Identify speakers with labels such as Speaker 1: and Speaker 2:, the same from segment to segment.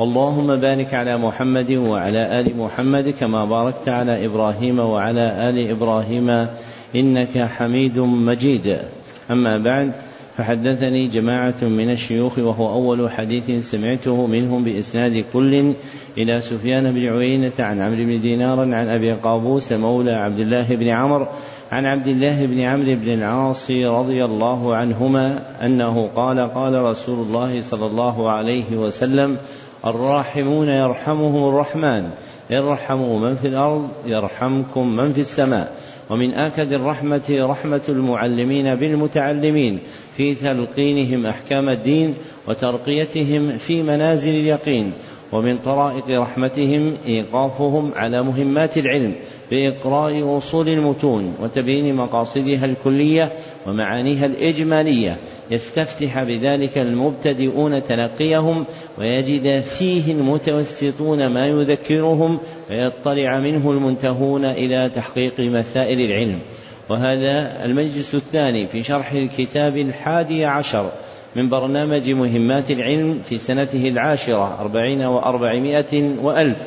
Speaker 1: اللهم بارك على محمد وعلى آل محمد كما باركت على إبراهيم وعلى آل إبراهيم إنك حميد مجيد. أما بعد فحدثني جماعة من الشيوخ وهو أول حديث سمعته منهم بإسناد كل إلى سفيان بن عيينة عن عمرو بن دينار عن أبي قابوس مولى عبد الله بن عمرو عن عبد الله بن عمرو بن العاص رضي الله عنهما أنه قال قال رسول الله صلى الله عليه وسلم الراحمون يرحمهم الرحمن. ارحموا من في الأرض يرحمكم من في السماء. ومن آكد الرحمة رحمة المعلمين بالمتعلمين. في تلقينهم أحكام الدين وترقيتهم في منازل اليقين. ومن طرائق رحمتهم إيقافهم على مهمات العلم بإقراء أصول المتون وتبيين مقاصدها الكلية ومعانيها الإجمالية. يستفتح بذلك المبتدئون تلقيهم ويجد فيه المتوسطون ما يذكرهم ويطلع منه المنتهون إلى تحقيق مسائل العلم. وهذا المجلس الثاني في شرح الكتاب الحادي عشر. من برنامج مهمات العلم في سنته العاشرة أربعين وأربعمائة وألف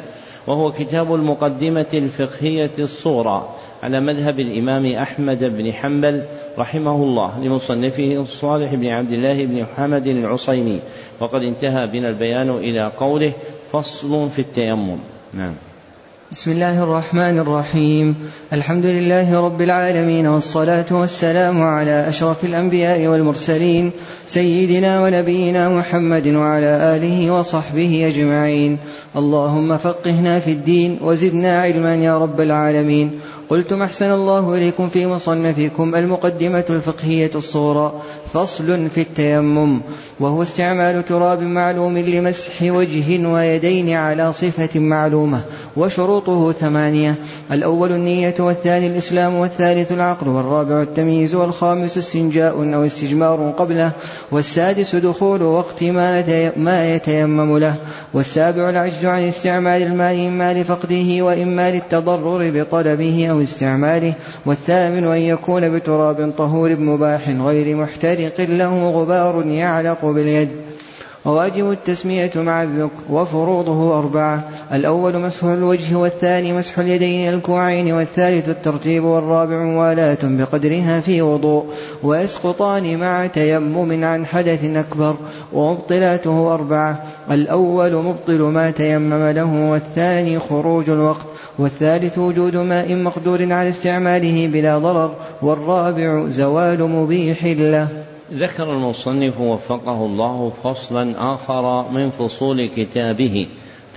Speaker 1: وهو كتاب المقدمة الفقهية الصورة على مذهب الإمام أحمد بن حنبل رحمه الله لمصنفه صالح بن عبد الله بن محمد العصيمي. وقد انتهى بنا البيان إلى قوله فصل في التيمم. نعم.
Speaker 2: بسم الله الرحمن الرحيم. الحمد لله رب العالمين والصلاة والسلام على أشرف الأنبياء والمرسلين سيدنا ونبينا محمد وعلى آله وصحبه أجمعين. اللهم فقهنا في الدين وزدنا علما يا رب العالمين. قلتم أحسن الله إليكم في مصنفكم المقدمة الفقهية الصورة. فصل في التيمم. وهو استعمال تراب معلوم لمسح وجه ويدين على صفة معلومة وشروطه ثمانية. الأول النية والثاني الإسلام والثالث العقل والرابع التمييز والخامس استنجاء أو استجمار قبله والسادس دخول وقت ما ما يتيمم له والسابع العجز عن استعمال الماء إما لفقده وإما للتضرر بطلبه أو استعماله والثامن أن يكون بتراب طهور مباح غير محترق له غبار يعلق باليد. وواجب التسمية مع الذكر وفروضه أربعة. الأول مسح الوجه والثاني مسح اليدين الكوعين والثالث الترتيب والرابع موالاة بقدرها في وضوء. ويسقطان مع تيمم عن حدث أكبر ومبطلاته أربعة. الأول مبطل ما تيمم له والثاني خروج الوقت. والثالث وجود ماء مقدور على استعماله بلا ضرر والرابع زوال مبيح له.
Speaker 1: ذكر المصنف وفقه الله فصلا آخر من فصول كتابه.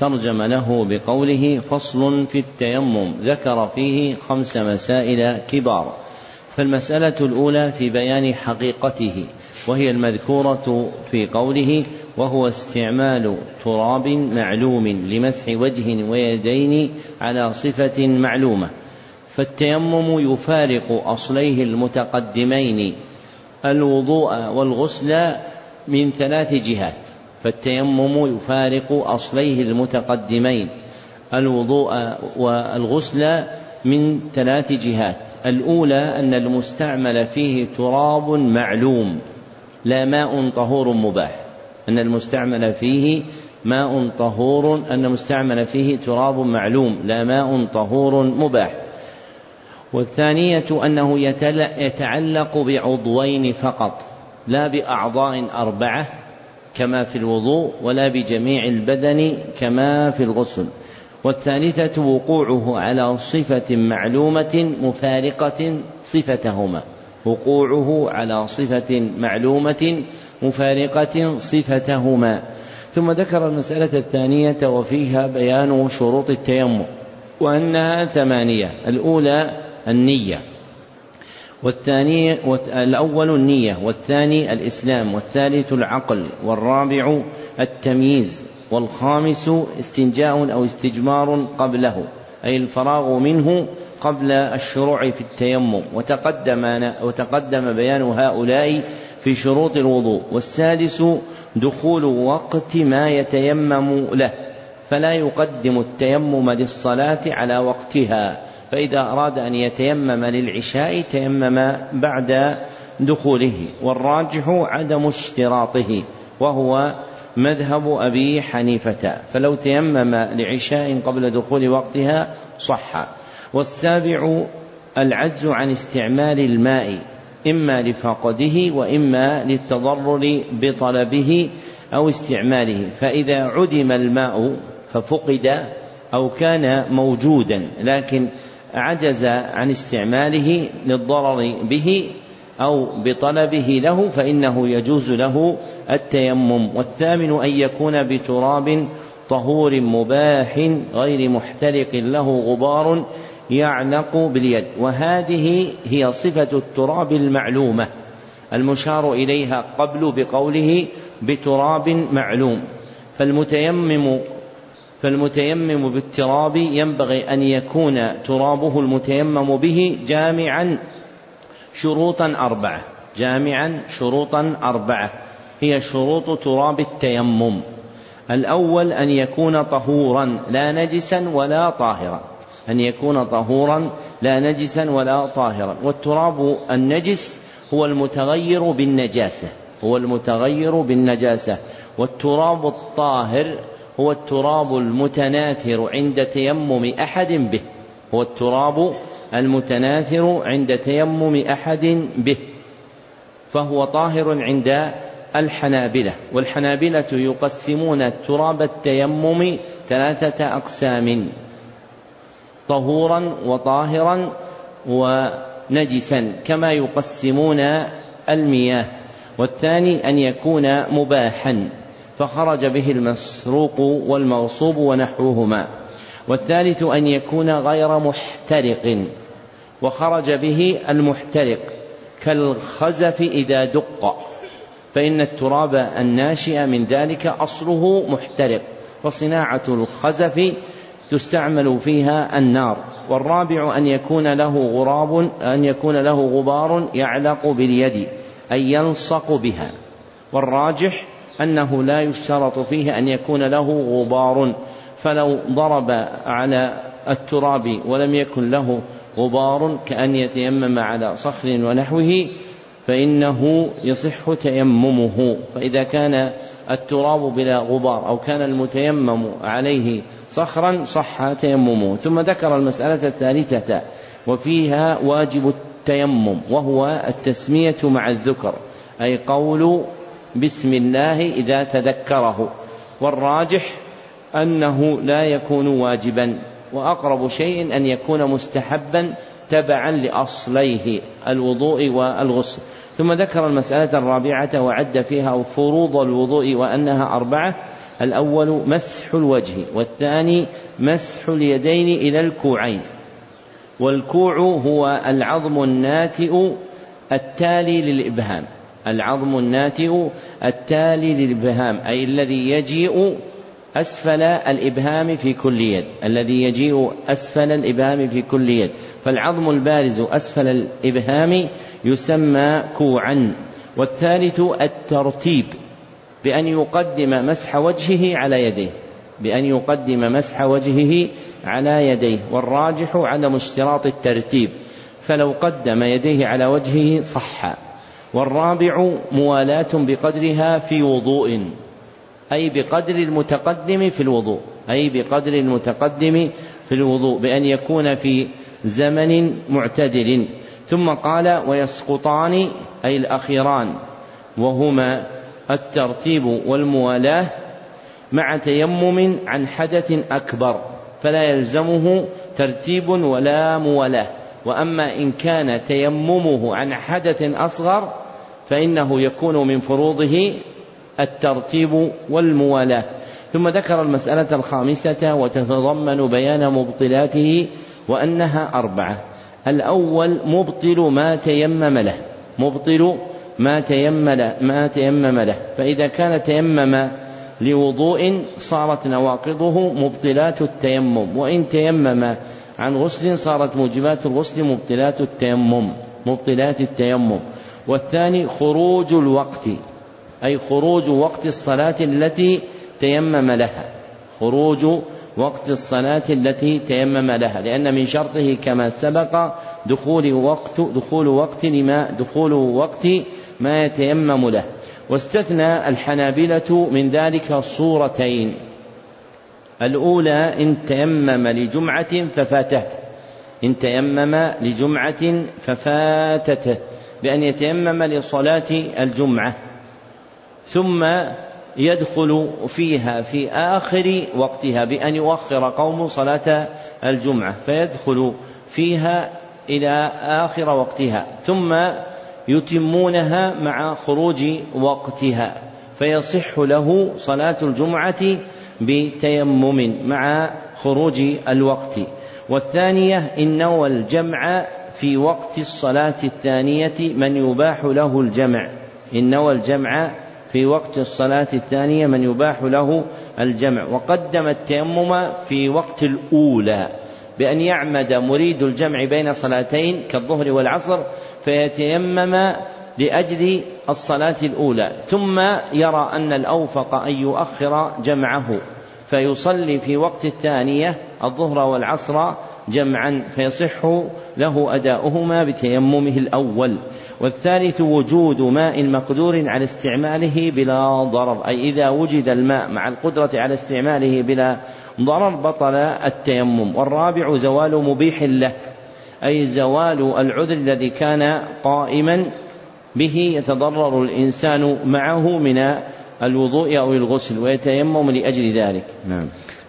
Speaker 1: ترجم له بقوله فصل في التيمم. ذكر فيه خمس مسائل كبار. فالمسألة الأولى في بيان حقيقته وهي المذكورة في قوله وهو استعمال تراب معلوم لمسح وجه ويدين على صفة معلومة فالتيمم يفارق أصليه المتقدمين الوضوء والغسل من ثلاث جهات فالتيمم يفارق أصليه المتقدمين. الوضوء والغسل من ثلاث جهات. الأولى أن المستعمل فيه تراب معلوم لا ماء طهور مباح. أن المستعمل فيه ماء طهور أن المستعمل فيه تراب معلوم لا ماء طهور مباح. والثانية أنه يتعلق بعضوين فقط لا بأعضاء أربعة كما في الوضوء ولا بجميع البدن كما في الغسل. والثالثة وقوعه على صفة معلومة مفارقة صفتهما. وقوعه على صفة معلومة مفارقة صفتهما. ثم ذكر المسألة الثانية وفيها بيان شروط التيمم. وأنها ثمانية. الأولى النية. والثاني الأول النية والثاني الإسلام والثالث العقل والرابع التمييز والخامس استنجاء أو استجمار قبله أي الفراغ منه قبل الشروع في التيمم. وتقدم وتقدم بيان هؤلاء في شروط الوضوء. والسادس دخول وقت ما يتيمم له فلا يقدم التيمم للصلاة على وقتها. فإذا أراد أن يتيمم للعشاء تيمم بعد دخوله والراجح عدم اشتراطه وهو مذهب أبي حنيفة. فلو تيمم لعشاء قبل دخول وقتها صح. والسابع العجز عن استعمال الماء إما لفقده وإما للتضرر بطلبه أو استعماله. فإذا عدم الماء ففقد أو كان موجودا لكن عجز عن استعماله للضرر به أو بطلبه له فإنه يجوز له التيمم. والثامن أن يكون بتراب طهور مباح غير محترق له غبار يعلق باليد. وهذه هي صفة التراب المعلومة المشار إليها قبل بقوله بتراب معلوم. فالمتيمم فالمتيمم بالتراب ينبغي أن يكون ترابه المتيمم به جامعا شروطا أربعة. جامعا شروطا أربعة. هي شروط تراب التيمم. الأول أن يكون طهورا لا نجسا ولا طاهرا. أن يكون طهورا لا نجسا ولا طاهرا. والتراب النجس هو المتغير بالنجاسة. هو المتغير بالنجاسة. والتراب الطاهر هو التراب المتناثر عند تيمم أحد به. هو التراب المتناثر عند تيمم أحد به. فهو طاهر عند الحنابلة. والحنابلة يقسمون تراب التيمم ثلاثة أقسام طهورا وطاهرا ونجسا كما يقسمون المياه. والثاني أن يكون مباحا. فخرج به المسروق والمغصوب ونحوهما. والثالث أن يكون غير محترق وخرج به المحترق كالخزف إذا دق. فإن التراب الناشئ من ذلك أصله محترق وصناعة الخزف تستعمل فيها النار. والرابع أن يكون له غراب أن يكون له غبار يعلق باليد أي يلصق بها. والراجح أنه لا يشترط فيه أن يكون له غبار. فلو ضرب على التراب ولم يكن له غبار كأن يتيمم على صخر ونحوه فإنه يصح تيممه. فإذا كان التراب بلا غبار أو كان المتيمم عليه صخرا صح تيممه. ثم ذكر المسألة الثالثة وفيها واجب التيمم وهو التسمية مع الذكر أي قول بسم الله إذا تذكره. والراجح أنه لا يكون واجبا وأقرب شيء أن يكون مستحبا تبعا لأصليه الوضوء والغسل. ثم ذكر المسألة الرابعة وعد فيها فروض الوضوء وأنها أربعة. الأول مسح الوجه والثاني مسح اليدين إلى الكوعين. والكوع هو العظم الناتئ التالي للإبهام. العظم الناتئ التالي للإبهام أي الذي يجيء أسفل الإبهام في كل يد الذي يجيء أسفل الإبهام في كل يد. فالعظم البارز أسفل الإبهام يسمى كوعا. والثالث الترتيب بأن يقدم مسح وجهه على يديه بأن يقدم مسح وجهه على يديه. والراجح عدم اشتراط الترتيب فلو قدم يديه على وجهه صح. والرابع موالاة بقدرها في وضوء أي بقدر المتقدم في الوضوء أي بقدر المتقدم في الوضوء بأن يكون في زمن معتدل. ثم قال ويسقطان أي الأخيران وهما الترتيب والموالاة مع تيمم عن حدث أكبر فلا يلزمه ترتيب ولا موالاة. وأما إن كان تيممه عن حدث أصغر فإنه يكون من فروضه الترتيب والموالاة. ثم ذكر المسألة الخامسة وتتضمن بيان مبطلاته وأنها أربعة. الأول مبطل ما تيمم له. مبطل ما تيمم ما تيمم له. فإذا كان تيمم لوضوء صارت نواقضه مبطلات التيمم. وإن تيمم عن غسل صارت موجبات الغسل مبطلات التيمم. مبطلات التيمم. والثاني خروج الوقت أي خروج وقت الصلاة التي تيمم لها. خروج وقت الصلاة التي تيمم لها لأن من شرطه كما سبق دخول وقت دخول وقت لما دخول وقت ما يتيمم له. واستثنى الحنابلة من ذلك صورتين. الأولى إن تيمم لجمعة ففاتته. إن تيمم لجمعة ففاتته بأن يتيمم لصلاة الجمعة ثم يدخل فيها في آخر وقتها بأن يؤخر قوم صلاة الجمعة فيدخل فيها إلى آخر وقتها ثم يتمونها مع خروج وقتها فيصح له صلاة الجمعة بتيمم مع خروج الوقت. والثانية إن نوى الجمع في وقت الصلاة الثانية من يباح له الجمع. إن نوى الجمع في وقت الصلاة الثانية من يباح له الجمع. وقدم التيمم في وقت الأولى بأن يعمد مريد الجمع بين صلاتين كالظهر والعصر فيتيمم لأجل الصلاة الأولى. ثم يرى أن الأوفق أن يؤخر جمعه. فيصلي في وقت الثانية الظهر والعصر جمعا فيصح له أداؤهما بتيممه الأول. والثالث وجود ماء مقدور على استعماله بلا ضرر أي إذا وجد الماء مع القدرة على استعماله بلا ضرر بطل التيمم. والرابع زوال مبيح له أي زوال العذر الذي كان قائما به يتضرر الإنسان معه من الوضوء أو الغسل ويتيمم لأجل ذلك. نعم.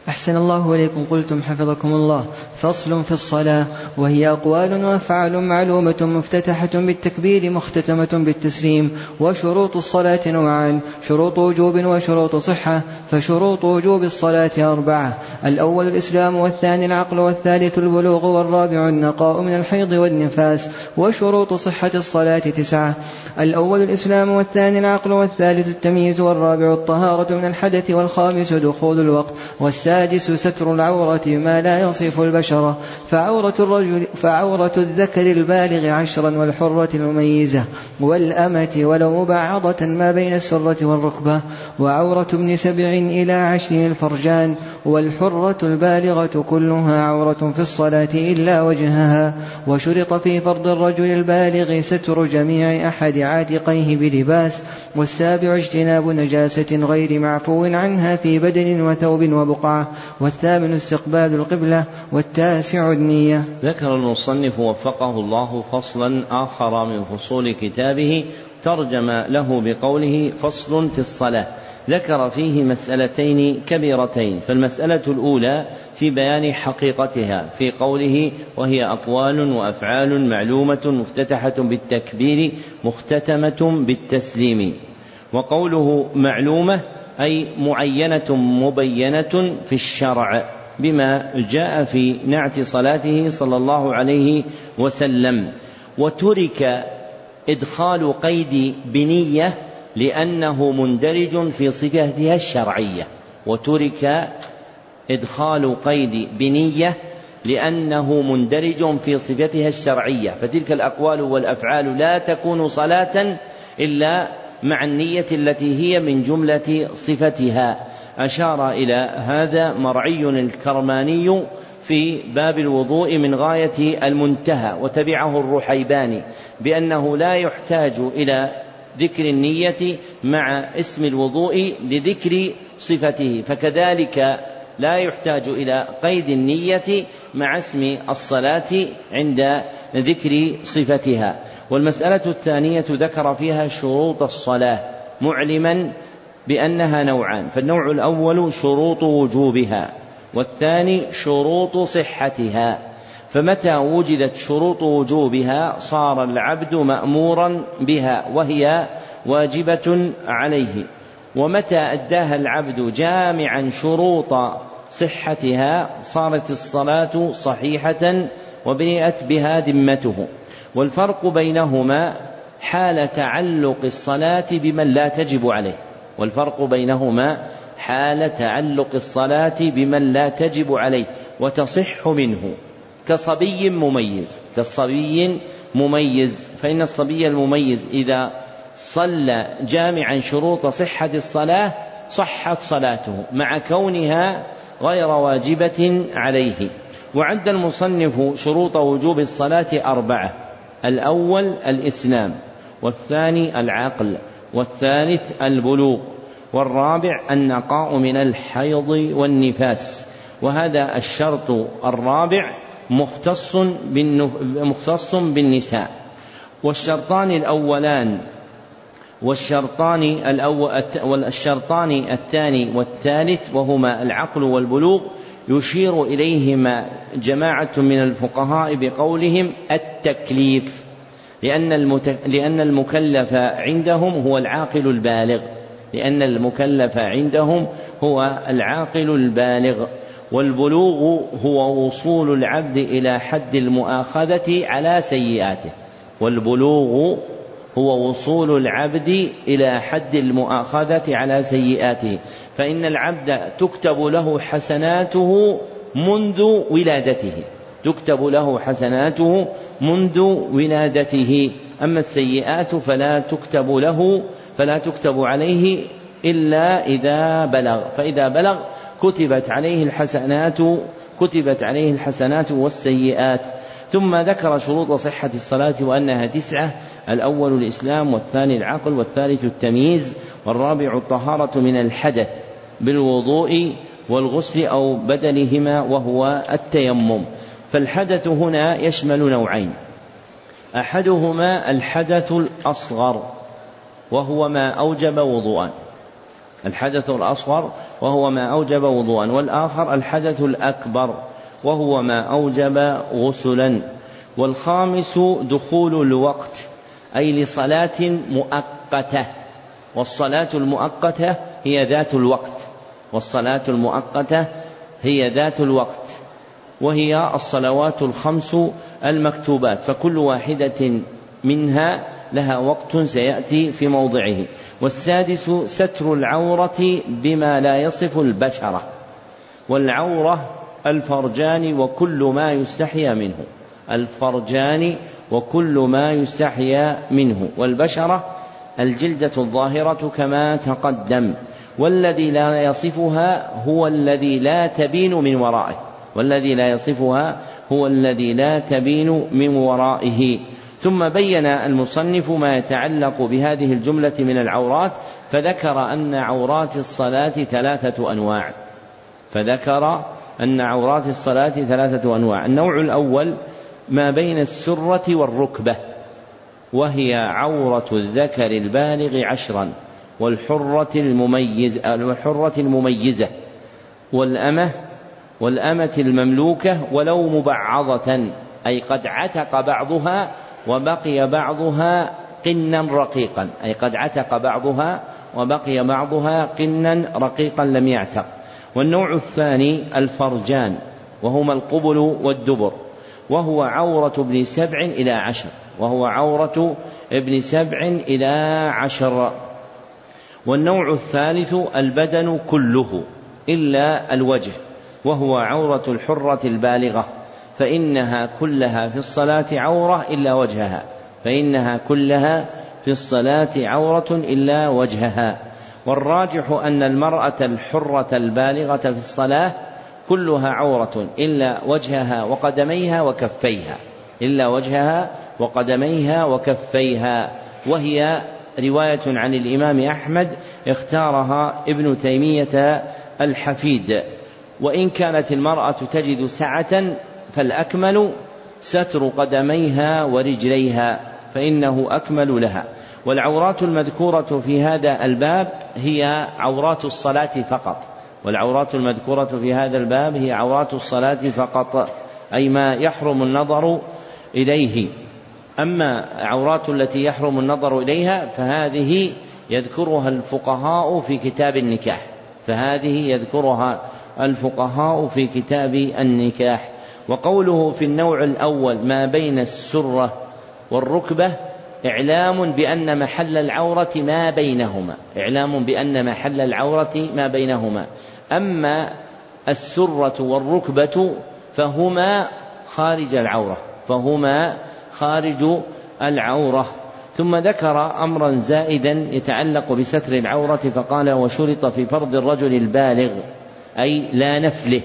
Speaker 2: أحسن الله إليكم. قلتم حفظكم الله. فصل في الصلاة. وهي أقوال وأفعال معلومة مفتتحة بالتكبير مختتمة بالتسليم. وشروط الصلاة نوعان. شروط وجوب وشروط صحة. فشروط وجوب الصلاة أربعة. الأول الإسلام والثاني العقل والثالث البلوغ والرابع النقاء من الحيض والنفاس. وشروط صحة الصلاة تسعة. الأول الإسلام والثاني العقل والثالث التمييز والرابع الطهارة من الحدث والخامس دخول الوقت. والسادس ستر العورة ما لا يصف البشرة فعورة الرجل فعورة الذكر البالغ عشرا والحرة المميزة والأمة ولو مبعضة ما بين السرة والركبة وعورة ابن سبع إلى عشر الفرجان والحرة البالغة كلها عورة في الصلاة إلا وجهها وشرط في فرض الرجل البالغ ستر جميع أحد عاتقيه بلباس والسابع اجتناب نجاسة غير معفو عنها في بدن وثوب وبقعة والثامن استقبال القبلة والتاسع النية.
Speaker 1: ذكر المصنف وفقه الله فصلا آخر من فصول كتابه ترجم له بقوله فصل في الصلاة. ذكر فيه مسألتين كبيرتين فالمسألة الأولى في بيان حقيقتها في قوله وهي أقوال وأفعال معلومة مفتتحة بالتكبير مختتمة بالتسليم. وقوله معلومة أي معينة مبينة في الشرع بما جاء في نعت صلاته صلى الله عليه وسلم. وترك إدخال قيد بنية لأنه مندرج في صفتها الشرعية. وترك إدخال قيد بنية لأنه مندرج في صفتها الشرعية. فتلك الأقوال والأفعال لا تكون صلاة إلا مع النية التي هي من جملة صفتها. أشار إلى هذا مرعي الكرماني في باب الوضوء من غاية المنتهى وتبعه الرحيباني بأنه لا يحتاج إلى ذكر النية مع اسم الوضوء لذكر صفته فكذلك لا يحتاج إلى قيد النية مع اسم الصلاة عند ذكر صفتها. والمسألة الثانية ذكر فيها شروط الصلاة معلما بأنها نوعان فالنوع الأول شروط وجوبها والثاني شروط صحتها. فمتى وجدت شروط وجوبها صار العبد مأمورا بها وهي واجبة عليه. ومتى أداها العبد جامعا شروط صحتها صارت الصلاة صحيحة وبرئت بها ذمته. والفرق بينهما حال تعلق الصلاة بمن لا تجب عليه. والفرق بينهما حال تعلق الصلاة بمن لا تجب عليه وتصح منه. كصبي مميز كصبي مميز. فإن الصبي المميز إذا صلى جامعا شروط صحة الصلاة صحت صلاته مع كونها غير واجبة عليه. وعد المصنف شروط وجوب الصلاة أربعة. الأول الإسلام والثاني العقل والثالث البلوغ والرابع النقاء من الحيض والنفاس. وهذا الشرط الرابع مختص مختص بالنساء. والشرطان الأولان والشرطان الأول والشرطان الثاني والثالث وهما العقل والبلوغ يشير إليهما جماعة من الفقهاء بقولهم التكليف لأن لأن المكلف عندهم هو العاقل البالغ لأن المكلف عندهم هو العاقل البالغ والبلوغ هو وصول العبد إلى حد المؤاخذة على سيئاته والبلوغ هو وصول العبد إلى حد المؤاخذة على سيئاته. فإن العبد تكتب له حسناته منذ ولادته. تكتب له حسناته منذ ولادته. أما السيئات فلا تكتب له فلا تكتب عليه إلا إذا بلغ. فإذا بلغ كتبت عليه الحسنات كتبت عليه الحسنات والسيئات. ثم ذكر شروط صحة الصلاة وأنها تسعة. الأول الإسلام والثاني العقل والثالث التمييز والرابع الطهارة من الحدث. بالوضوء والغسل أو بدلهما وهو التيمم. فالحدث هنا يشمل نوعين. أحدهما الحدث الأصغر وهو ما أوجب وضوءا الحدث الأصغر وهو ما أوجب وضوءا والآخر الحدث الأكبر وهو ما أوجب غسلا. والخامس دخول الوقت أي لصلاة مؤقتة. والصلاة المؤقتة هي ذات الوقت. والصلاة المؤقتة هي ذات الوقت. وهي الصلوات الخمس المكتوبات. فكل واحدة منها لها وقت سيأتي في موضعه. والسادس ستر العورة بما لا يصف البشرة. والعورة الفرجان وكل ما يستحيا منه. الفرجان وكل ما يستحيا منه. والبشرة الجلدة الظاهرة كما تقدم. والذي لا يصفها هو الذي لا تبين من ورائه. والذي لا يصفها هو الذي لا تبين من ورائه. ثم بين المصنف ما يتعلق بهذه الجملة من العورات فذكر أن عورات الصلاة ثلاثة أنواع. فذكر أن عورات الصلاة ثلاثة أنواع. النوع الأول ما بين السرة والركبة. وهي عورة الذكر البالغ عشرا والحرة المميز والحرة المميزة والأمة والأمة المملوكة ولو مبعضة أي قد عتق بعضها وبقي بعضها قنا رقيقا أي قد عتق بعضها وبقي بعضها قنا رقيقا لم يعتق. والنوع الثاني الفرجان وهما القبل والدبر. وهو عورة ابن سبع إلى عشر. وهو عورة ابن سبع إلى عشر. والنوع الثالث البدن كله إلا الوجه. وهو عورة الحرة البالغة. فإنها كلها في الصلاة عورة إلا وجهها. فإنها كلها في الصلاة عورة إلا وجهها. والراجح أن المرأة الحرة البالغة في الصلاة كلها عورة إلا وجهها وقدميها وكفيها إلا وجهها وقدميها وكفيها. وهي رواية عن الإمام أحمد اختارها ابن تيمية الحفيد. وإن كانت المرأة تجد سعة فالأكمل ستر قدميها ورجليها فإنه أكمل لها. والعورات المذكورة في هذا الباب هي عورات الصلاة فقط. والعورات المذكورة في هذا الباب هي عورات الصلاة فقط أي ما يحرم النظر إليه. أما عورات التي يحرم النظر إليها فهذه يذكرها الفقهاء في كتاب النكاح فهذه يذكرها الفقهاء في كتاب النكاح. وقوله في النوع الأول ما بين السرة والركبة إعلام بأن محل العورة ما بينهما إعلام بأن محل العورة ما بينهما. أما السرة والركبة فهما خارج العورة فهما خارج العورة. ثم ذكر أمرا زائدا يتعلق بستر العورة فقال وشرط في فرض الرجل البالغ أي لا نفله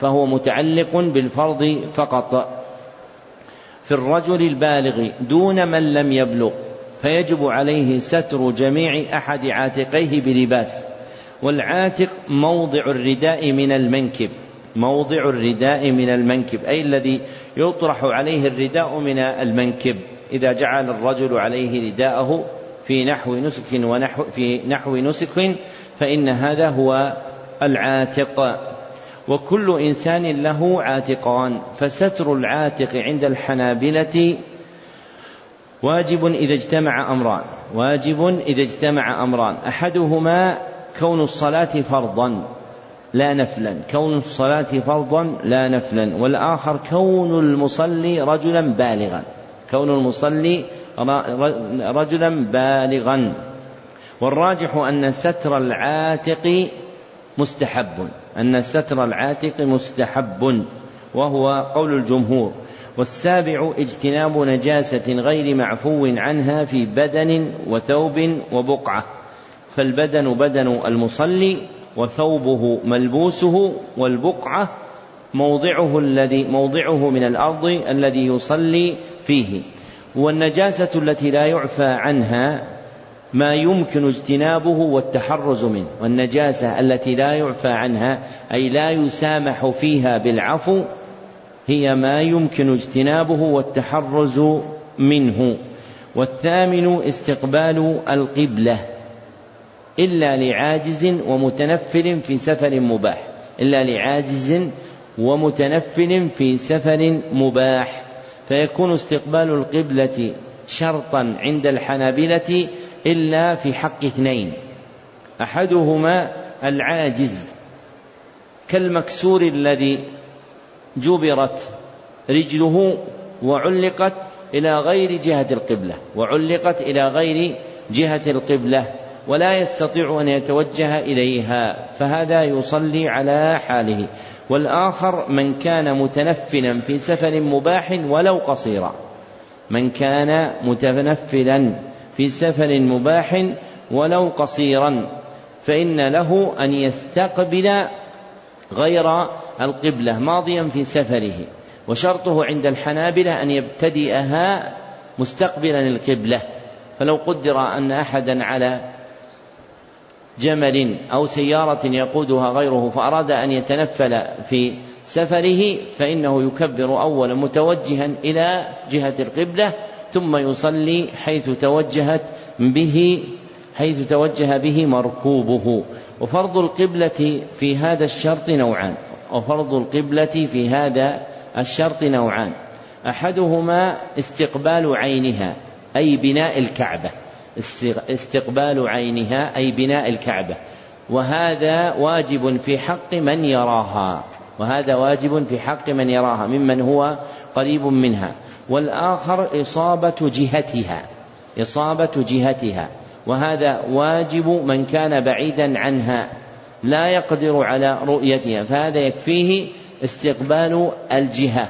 Speaker 1: فهو متعلق بالفرض فقط. في الرجل البالغ دون من لم يبلغ فيجب عليه ستر جميع أحد عاتقيه بلباس. والعاتق موضع الرداء من المنكب موضع الرداء من المنكب أي الذي يطرح عليه الرداء من المنكب. إذا جعل الرجل عليه رداءه في نحو نسك ونحو في نحو نسك فإن هذا هو العاتق. وكل إنسان له عاتقان فستر العاتق عند الحنابلة واجب إذا اجتمع أمران واجب إذا اجتمع أمران. أحدهما كون الصلاة فرضا لا نفلا. كون الصلاة فرضا لا نفلا. والآخر كون المصلي رجلا بالغا. كون المصلي رجلا بالغا. والراجح أن ستر العاتق مستحب. أن ستر العاتق مستحب. وهو قول الجمهور. والسابع اجتناب نجاسة غير معفو عنها في بدن وثوب وبقعة. فالبدن بدن المصلي وثوبه ملبوسه والبقعة موضعه الذي موضعه من الأرض الذي يصلي فيه. والنجاسة التي لا يعفى عنها ما يمكن اجتنابه والتحرز منه. والنجاسة التي لا يعفى عنها أي لا يسامح فيها بالعفو هي ما يمكن اجتنابه والتحرز منه. والثامن استقبال القبلة. إلا لعاجز ومتنفل في سفر مباح. إلا لعاجز ومتنفل في سفر مباح. فيكون استقبال القبلة شرطا عند الحنابلة إلا في حق اثنين. أحدهما العاجز كالمكسور الذي جبرت رجله وعلقت إلى غير جهة القبلة وعلقت إلى غير جهة القبلة. ولا يستطيع أن يتوجه إليها فهذا يصلي على حاله. والآخر من كان متنفلا في سفر مباح ولو قصيرا. من كان متنفلا في سفر مباح ولو قصيرا فإن له أن يستقبل غير القبلة ماضيا في سفره. وشرطه عند الحنابلة أن يبتدئها مستقبلا القبلة. فلو قدر أن أحدا على جمل أو سيارة يقودها غيره فأراد أن يتنفل في سفره فإنه يكبر أولا متوجها إلى جهة القبلة ثم يصلي حيث توجهت به حيث توجه به مركوبه. وفرض القبلة في هذا الشرط نوعان. وفرض القبلة في هذا الشرط نوعان. أحدهما استقبال عينها أي بناء الكعبة. استقبال عينها أي بناء الكعبة. وهذا واجب في حق من يراها. وهذا واجب في حق من يراها ممن هو قريب منها. والآخر إصابة جهتها. إصابة جهتها. وهذا واجب من كان بعيدا عنها. لا يقدر على رؤيتها. فهذا يكفيه استقبال الجهة.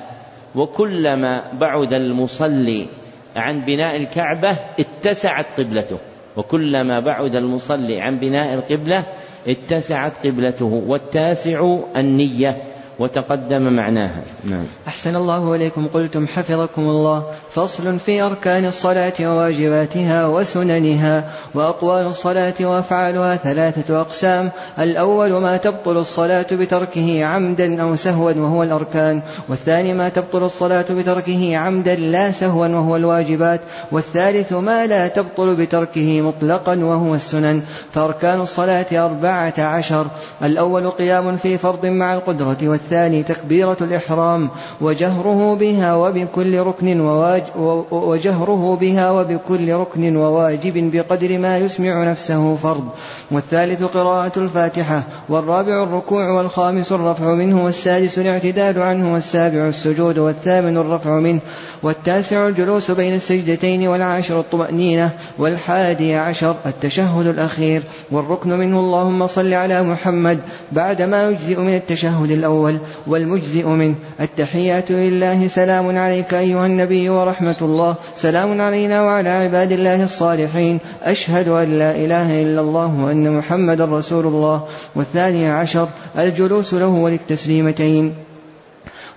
Speaker 1: وكلما بعد المصلي عن بناء الكعبة اتسعت قبلته. وكلما بعد المصلي عن بناء القبلة اتسعت قبلته. والتاسع النية. وتقدم معناها. نعم.
Speaker 2: أحسن الله إليكم. قلتم حفظكم الله. فصل في أركان الصلاة وواجباتها وسننها وأقوال الصلاة وأفعالها ثلاثة أقسام. الأول ما تبطل الصلاة بتركه عمدا أو سهوا وهو الأركان. والثاني ما تبطل الصلاة بتركه عمدا لا سهوا وهو الواجبات. والثالث ما لا تبطل بتركه مطلقا وهو السنن. فأركان الصلاة أربعة عشر. الأول قيام في فرض مع القدرة والثاني تكبيرة الإحرام وجهره بها وبكل ركن وواج وجهره بها وبكل ركن وواجب بقدر ما يسمع نفسه فرض. والثالث قراءة الفاتحة والرابع الركوع والخامس الرفع منه والسادس الاعتدال عنه والسابع السجود والثامن الرفع منه والتاسع الجلوس بين السجدتين والعاشر الطمأنينة والحادي عشر التشهد الأخير. والركن منه اللهم صل على محمد بعد ما يجزئ من التشهد الأول. والمجزئ منه التحيات لله سلام عليك أيها النبي ورحمة الله. سلام علينا وعلى عباد الله الصالحين. أشهد أن لا إله إلا الله وأن محمدا رسول الله. والثاني عشر الجلوس له وللتسليمتين.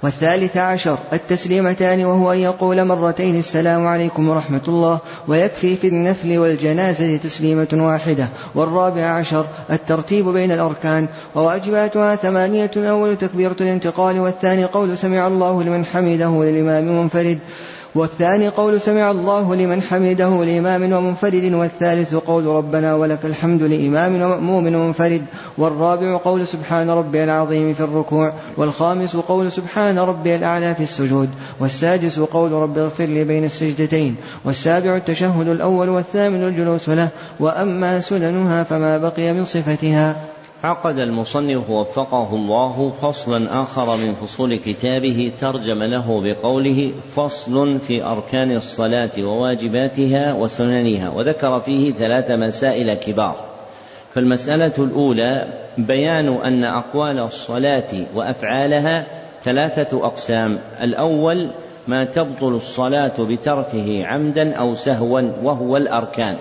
Speaker 2: والثالث عشر التسليمتان وهو أن يقول مرتين السلام عليكم ورحمة الله ويكفي في النفل والجنازة تسليمة واحدة. والرابع عشر الترتيب بين الأركان وواجباتها ثمانية أول تكبيرة الانتقال والثاني قول سمع الله لمن حمده للإمام منفرد. والثاني قول سمع الله لمن حمده لإمام ومنفرد والثالث قول ربنا ولك الحمد لإمام ومأموم ومنفرد والرابع قول سبحان ربي العظيم في الركوع والخامس قول سبحان ربي الأعلى في السجود والسادس قول رب اغفر لي بين السجدتين والسابع التشهد الأول والثامن الجلوس له وأما سننها فما بقي من صفتها.
Speaker 1: عقد المصنف وفقه الله فصلا آخر من فصول كتابه ترجم له بقوله فصل في أركان الصلاة وواجباتها وسننها وذكر فيه ثلاث مسائل كبار. فالمسألة الأولى بيان أن أقوال الصلاة وأفعالها ثلاثة أقسام. الأول ما تبطل الصلاة بتركه عمدا أو سهوا وهو الأركان.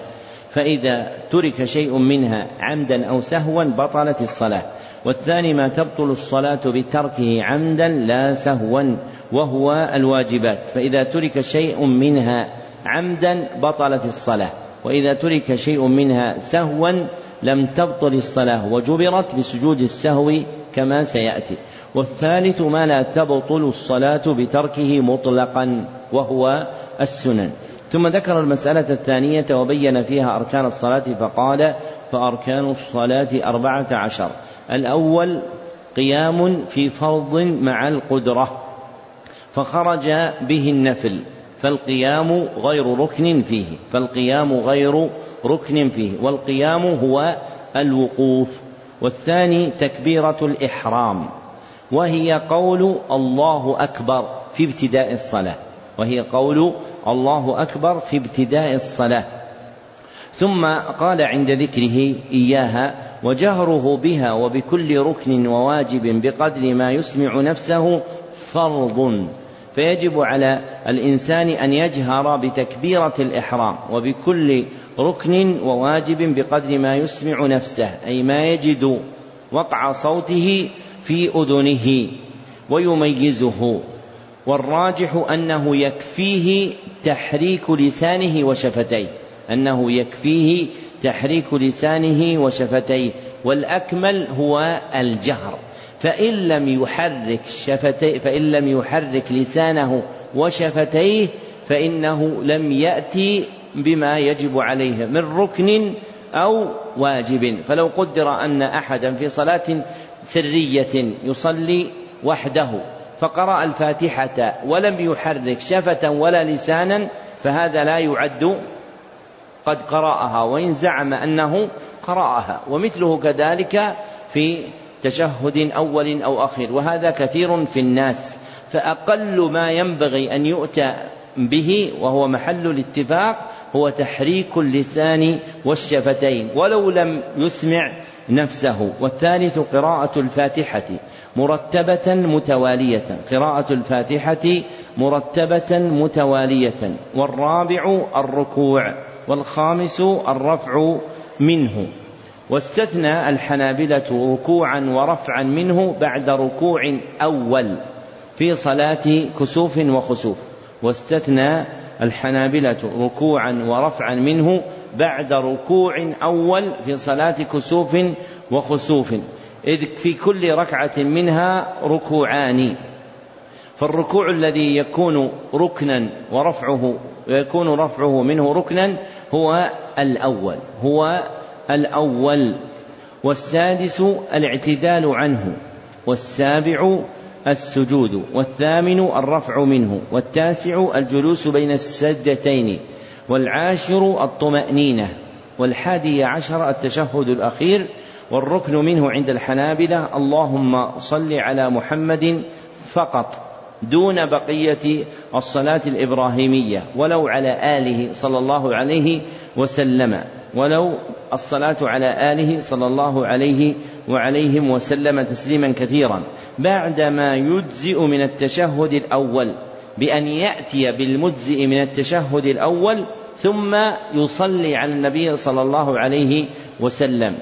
Speaker 1: فإذا ترك شيء منها عمدا أو سهوا بطلت الصلاة. والثاني ما تبطل الصلاة بتركه عمدا لا سهوا وهو الواجبات. فإذا ترك شيء منها عمدا بطلت الصلاة. وإذا ترك شيء منها سهوا لم تبطل الصلاة وجبرت بسجود السهو كما سيأتي. والثالث ما لا تبطل الصلاة بتركه مطلقا وهو السنن. ثم ذكر المسألة الثانية وبين فيها أركان الصلاة فقال فأركان الصلاة أربعة عشر. الأول قيام في فرض مع القدرة فخرج به النفل. فالقيام غير ركن فيه فالقيام غير ركن فيه والقيام هو الوقوف. والثاني تكبيرة الإحرام وهي قول الله أكبر في ابتداء الصلاة وهي قول الله أكبر في ابتداء الصلاة. ثم قال عند ذكره إياها وجهره بها وبكل ركن وواجب بقدر ما يسمع نفسه فرض. فيجب على الإنسان أن يجهر بتكبيرة الإحرام وبكل ركن وواجب بقدر ما يسمع نفسه أي ما يجد وقع صوته في أذنه ويميزه. والراجح أنه يكفيه تحريك لسانه وشفتيه أنه يكفيه تحريك لسانه وشفتيه والأكمل هو الجهر. فإن لم يحرك شفتيه فإن لم يحرك لسانه وشفتيه فإنه لم يأتي بما يجب عليه من ركن أو واجب. فلو قدر أن أحدا في صلاة سرية يصلي وحده فقرأ الفاتحة ولم يحرك شفة ولا لسانا فهذا لا يعد قد قرأها وإن زعم أنه قرأها ومثله كذلك في تشهد أول أو أخير وهذا كثير في الناس فأقل ما ينبغي أن يؤتى به وهو محل الاتفاق هو تحريك اللسان والشفتين ولو لم يسمع نفسه. والثالث قراءة الفاتحة مرتبة متوالية قراءة الفاتحة مرتبة متوالية والرابع الركوع. والخامس الرفع منه. واستثنى الحنابلة ركوعا ورفعا منه بعد ركوع أول في صلاة كسوف وخسوف. واستثنى الحنابلة ركوعا ورفعا منه بعد ركوع أول في صلاة كسوف وخسوف. إذ في كل ركعة منها ركوعان. فالركوع الذي يكون ركنا ورفعه يكون رفعه منه ركنا هو الأول هو الأول. والسادس الاعتدال عنه والسابع السجود والثامن الرفع منه والتاسع الجلوس بين السجدتين والعاشر الطمأنينة والحادي عشر التشهد الأخير والركن منه عند الحنابلة اللهم صل على محمد فقط. دون بقية الصلاة الإبراهيمية ولو على آله صلى الله عليه وسلم ولو الصلاة على آله صلى الله عليه وعليهم وسلم تسليما كثيرا. بعدما يجزئ من التشهد الأول بأن يأتي بالمجزئ من التشهد الأول ثم يصلي على النبي صلى الله عليه وسلم.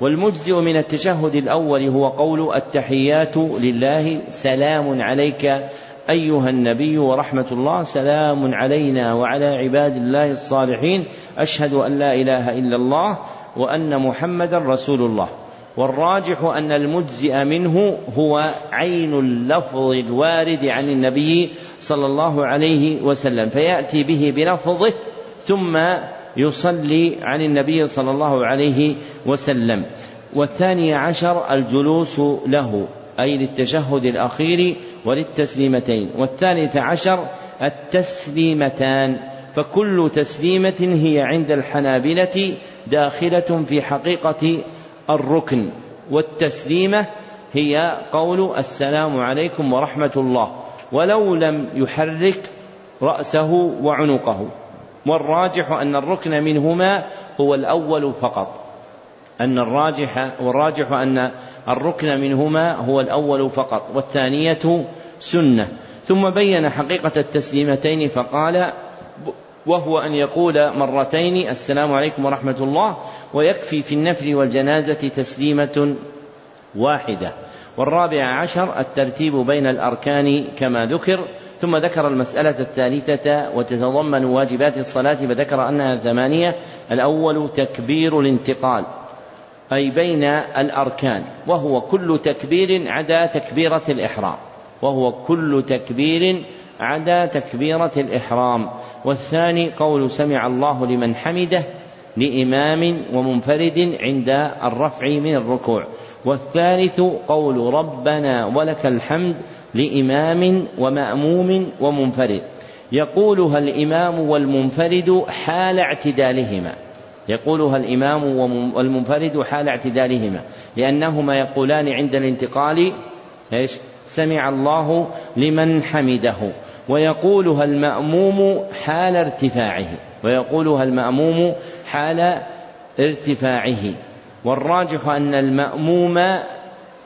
Speaker 1: والمجزئ من التشهد الأول هو قول التحيات لله سلام عليك أيها النبي ورحمة الله سلام علينا وعلى عباد الله الصالحين. أشهد أن لا إله إلا الله وأن محمدا رسول الله. والراجح أن المجزئ منه هو عين اللفظ الوارد عن النبي صلى الله عليه وسلم فيأتي به بلفظه ثم يصلي عن النبي صلى الله عليه وسلم. والثاني عشر الجلوس له. أي للتشهد الأخير وللتسليمتين. والثالث عشر التسليمتان. فكل تسليمة هي عند الحنابلة داخلة في حقيقة الركن. والتسليمة هي قول السلام عليكم ورحمة الله. ولو لم يحرك رأسه وعنقه. والراجح أن الركن منهما هو الأول فقط. أن الراجح والراجح أن الركن منهما هو الأول فقط والثانية سنة. ثم بين حقيقة التسليمتين فقال وهو أن يقول مرتين السلام عليكم ورحمة الله ويكفي في النفل والجنازة تسليمة واحدة. والرابع عشر الترتيب بين الأركان كما ذكر. ثم ذكر المسألة الثالثة وتتضمن واجبات الصلاة فذكر أنها ثمانية الأول تكبير الانتقال. أي بين الأركان وهو كل تكبير عدا تكبيرة الإحرام وهو كل تكبير عدا تكبيرة الإحرام. والثاني قول سمع الله لمن حمده لإمام ومنفرد عند الرفع من الركوع. والثالث قول ربنا ولك الحمد لإمام ومأموم ومنفرد. يقولها الإمام والمنفرد حال اعتدالهما؟ يقولها الإمام والمنفرد حال اعتدالهما لأنهما يقولان عند الانتقال إيش؟ سمع الله لمن حمده ويقولها المأموم حال ارتفاعه ويقولها المأموم حال ارتفاعه والراجح أن المأموم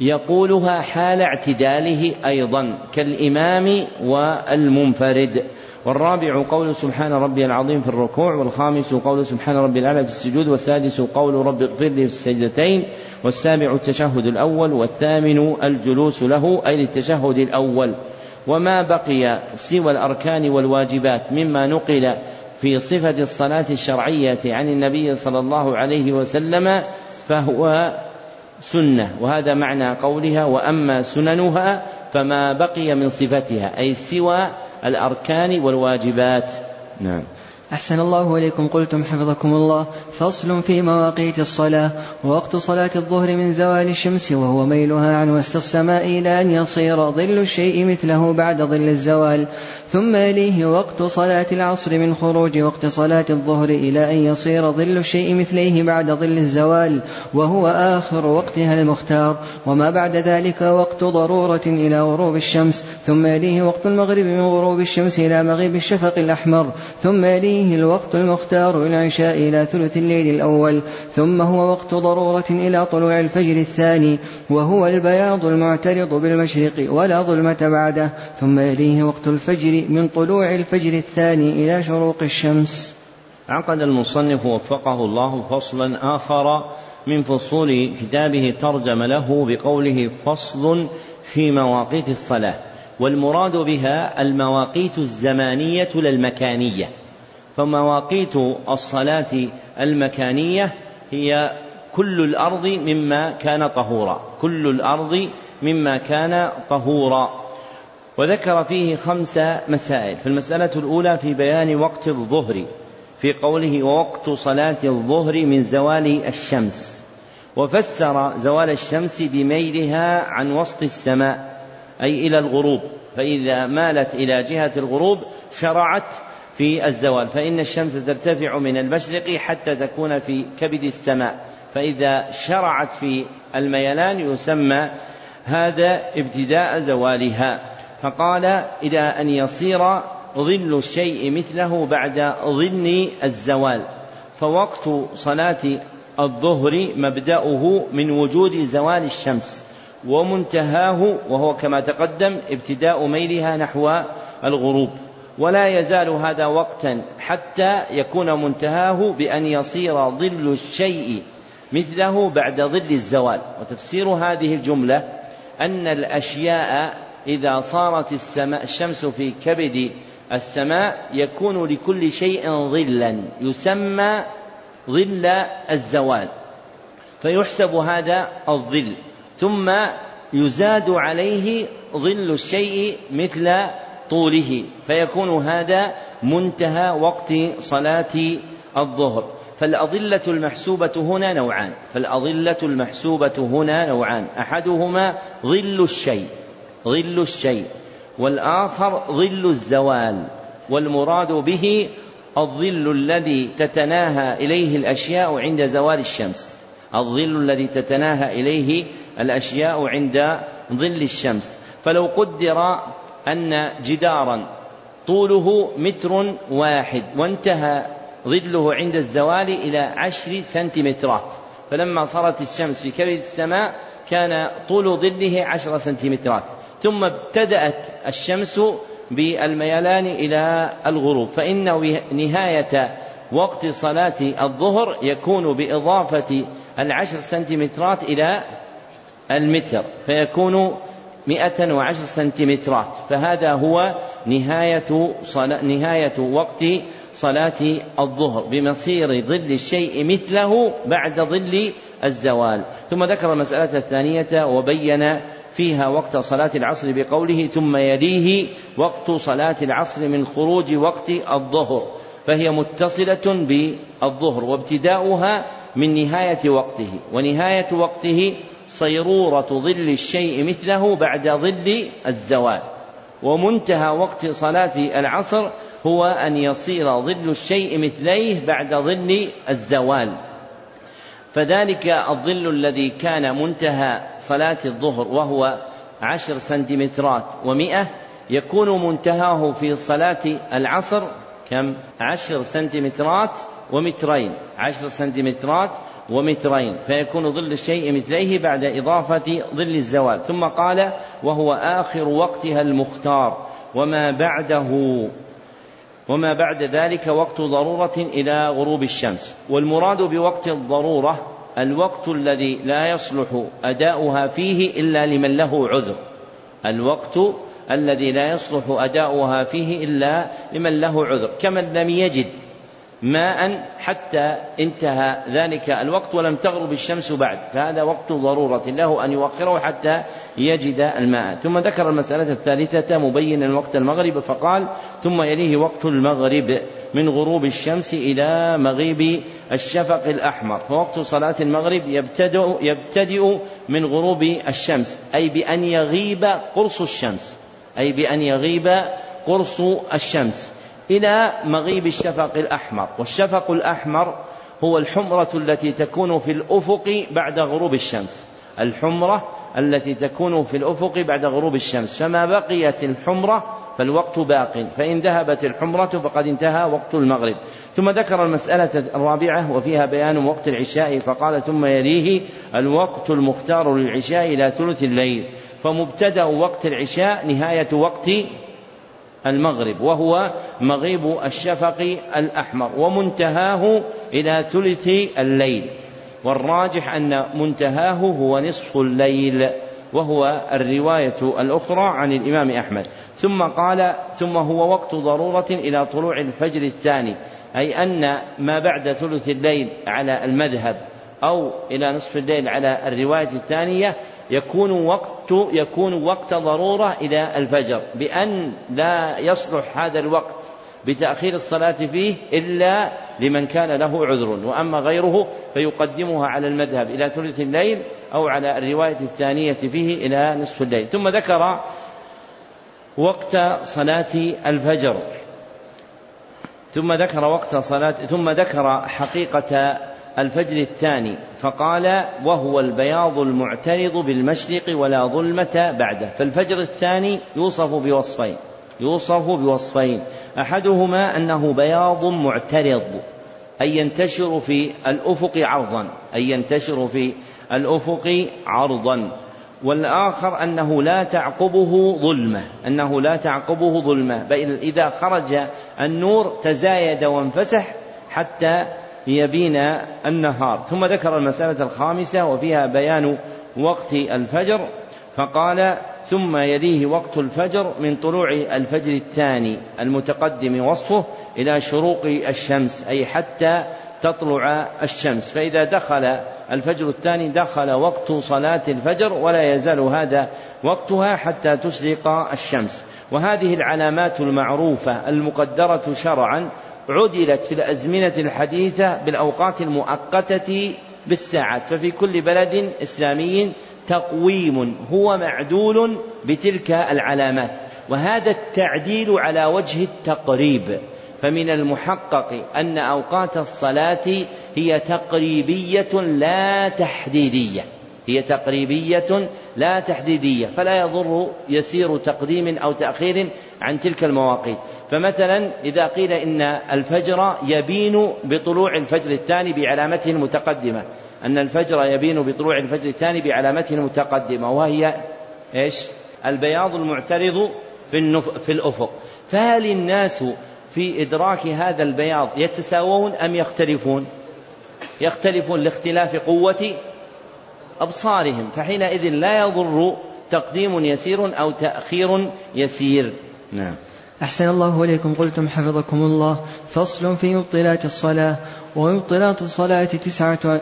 Speaker 1: يقولها حال اعتداله أيضا كالإمام والمنفرد والرابع قول سبحان ربي العظيم في الركوع والخامس قول سبحان ربي الأعلى في السجود والسادس قول رب اغفر لي في السجدتين والسابع التشهد الأول والثامن الجلوس له أي للتشهد الأول. وما بقي سوى الأركان والواجبات مما نقل في صفة الصلاة الشرعية عن النبي صلى الله عليه وسلم فهو سنة. وهذا معنى قولها وأما سننها فما بقي من صفتها أي سوى الأركان والواجبات. نعم.
Speaker 2: أحسن الله إليكم. قلتم حفظكم الله. فصل في مواقيت الصلاة. ووقت صلاة الظهر من زوال الشمس وهو ميلها عن وسط السماء إلى أن يصير ظل الشيء مثله بعد ظل الزوال. ثم يليه وقت صلاة العصر من خروج وقت صلاة الظهر إلى أن يصير ظل الشيء مثليه بعد ظل الزوال وهو آخر وقتها المختار. وما بعد ذلك وقت ضرورة إلى غروب الشمس. ثم يليه وقت المغرب من غروب الشمس إلى مغيب الشفق الأحمر. ثم يليه الوقت المختار العشاء إلى ثلث الليل الأول ثم هو وقت ضرورة إلى طلوع الفجر الثاني وهو البياض المعترض بالمشرق ولا ظلمة بعده ثم يليه وقت الفجر من طلوع الفجر الثاني إلى شروق الشمس.
Speaker 1: عقد المصنف وفقه الله فصلا آخر من فصول كتابه ترجم له بقوله فصل في مواقيت الصلاة والمراد بها المواقيت الزمانية لا المكانية فمواقيت الصلاة المكانية هي كل الأرض مما كان طهورا كل الأرض مما كان طهورا. وذكر فيه خمس مسائل فالمسألة الأولى في بيان وقت الظهر في قوله ووقت صلاة الظهر من زوال الشمس. وفسر زوال الشمس بميلها عن وسط السماء أي إلى الغروب فإذا مالت إلى جهة الغروب شرعت في الزوال. فإن الشمس ترتفع من المشرق حتى تكون في كبد السماء. فإذا شرعت في الميلان يسمى هذا ابتداء زوالها. فقال إلى أن يصير ظل الشيء مثله بعد ظل الزوال. فوقت صلاة الظهر مبدأه من وجود زوال الشمس. ومنتهاه وهو كما تقدم ابتداء ميلها نحو الغروب. ولا يزال هذا وقتا حتى يكون منتهاه بأن يصير ظل الشيء مثله بعد ظل الزوال. وتفسير هذه الجملة أن الأشياء إذا صارت السماء الشمس في كبد السماء يكون لكل شيء ظلا يسمى ظل الزوال. فيحسب هذا الظل ثم يزاد عليه ظل الشيء مثل طوله فيكون هذا منتهى وقت صلاة الظهر. فالأظلة المحسوبة هنا نوعان فالأظلة المحسوبة هنا نوعان. أحدهما ظل الشيء ظل الشيء والآخر ظل الزوال والمراد به الظل الذي تتناهى إليه الأشياء عند زوال الشمس. الظل الذي تتناهى إليه الأشياء عند ظل الشمس. فلو قدر أن جدارا طوله متر واحد وانتهى ظله عند الزوال إلى عشر سنتيمترات. فلما صارت الشمس في كبد السماء كان طول ظله عشر سنتيمترات. ثم ابتدأت الشمس بالميلان إلى الغروب. فإن نهاية وقت صلاة الظهر يكون بإضافة العشر سنتيمترات إلى المتر. فيكون مئة وعشر سنتيمترات. فهذا هو نهاية, صلاة نهاية وقت صلاة الظهر بمصير ظل الشيء مثله بعد ظل الزوال. ثم ذكر المسألة الثانية وبين فيها وقت صلاة العصر بقوله ثم يليه وقت صلاة العصر من خروج وقت الظهر. فهي متصلة بالظهر وابتداؤها من نهاية وقته ونهاية وقته صيرورة ظل الشيء مثله بعد ظل الزوال. ومنتهى وقت صلاة العصر هو أن يصير ظل الشيء مثليه بعد ظل الزوال. فذلك الظل الذي كان منتهى صلاة الظهر وهو عشر سنتيمترات ومئة يكون منتهاه في صلاة العصر كم؟ عشر سنتيمترات ومترين. عشر سنتيمترات ومترين فيكون ظل الشيء مثليه بعد إضافة ظل الزوال. ثم قال وهو آخر وقتها المختار. وما بعده وما بعد ذلك وقت ضرورة إلى غروب الشمس. والمراد بوقت الضرورة الوقت الذي لا يصلح أداؤها فيه إلا لمن له عذر. الوقت الذي لا يصلح أداؤها فيه إلا لمن له عذر. كمن لم يجد ماء حتى انتهى ذلك الوقت ولم تغرب الشمس بعد. فهذا وقت ضرورة له أن يوخره حتى يجد الماء. ثم ذكر المسألة الثالثة مبينا وقت المغرب فقال ثم يليه وقت المغرب من غروب الشمس إلى مغيب الشفق الأحمر. فوقت صلاة المغرب يبتدئ, يبتدئ من غروب الشمس أي بأن يغيب قرص الشمس أي بأن يغيب قرص الشمس. إلى مغيب الشفق الأحمر. والشفق الأحمر هو الحمرة التي تكون في الأفق بعد غروب الشمس. الحمرة التي تكون في الأفق بعد غروب الشمس. فما بقيت الحمرة فالوقت باق. فإن ذهبت الحمرة فقد انتهى وقت المغرب. ثم ذكر المسألة الرابعة وفيها بيان وقت العشاء فقال ثم يليه الوقت المختار للعشاء إلى ثلث الليل. فمبتدأ وقت العشاء نهاية وقت المغرب وهو مغيب الشفق الأحمر ومنتهاه إلى ثلث الليل. والراجح أن منتهاه هو نصف الليل وهو الرواية الأخرى عن الإمام أحمد. ثم قال ثم هو وقت ضرورة إلى طلوع الفجر الثاني أي أن ما بعد ثلث الليل على المذهب أو إلى نصف الليل على الرواية الثانية يكون وقت يكون وقت ضرورة إلى الفجر بأن لا يصلح هذا الوقت بتأخير الصلاة فيه إلا لمن كان له عذر. وأما غيره فيقدمها على المذهب إلى ثلث الليل أو على الرواية الثانية فيه إلى نصف الليل. ثم ذكر وقت صلاة الفجر ثم ذكر وقت صلاة ثم ذكر حقيقة الفجر الثاني فقال وهو البياض المعترض بالمشرق ولا ظلمة بعده. فالفجر الثاني يوصف بوصفين يوصف بوصفين. أحدهما أنه بياض معترض أي ينتشر في الأفق عرضا أي ينتشر في الأفق عرضا. والآخر أنه لا تعقبه ظلمة أنه لا تعقبه ظلمة. بل إذا خرج النور تزايد وانفسح حتى يبين النهار. ثم ذكر المسألة الخامسة وفيها بيان وقت الفجر فقال ثم يليه وقت الفجر من طلوع الفجر الثاني المتقدم وصفه إلى شروق الشمس أي حتى تطلع الشمس. فإذا دخل الفجر الثاني دخل وقت صلاة الفجر ولا يزال هذا وقتها حتى تشرق الشمس. وهذه العلامات المعروفة المقدرة شرعا عدلت في الأزمنة الحديثة بالأوقات المؤقتة بالساعات ففي كل بلد إسلامي تقويم هو معدول بتلك العلامات وهذا التعديل على وجه التقريب فمن المحقق أن أوقات الصلاة هي تقريبية لا تحديدية. هي تقريبية لا تحديدية فلا يضر يسير تقديم أو تأخير عن تلك المواقيت. فمثلا إذا قيل إن الفجر يبين بطلوع الفجر الثاني بعلامته المتقدمة أن الفجر يبين بطلوع الفجر الثاني بعلامته المتقدمة وهي إيش؟ البياض المعترض في, في الأفق. فهل الناس في إدراك هذا البياض يتساوون أم يختلفون؟ يختلفون لاختلاف قوة أبصارهم فحينئذ لا يضر تقديم يسير أو تأخير يسير. نعم.
Speaker 2: أحسن الله إليكم قلتم حفظكم الله. فصل في مبطلات الصلاة ومبطلات الصلاة تسعة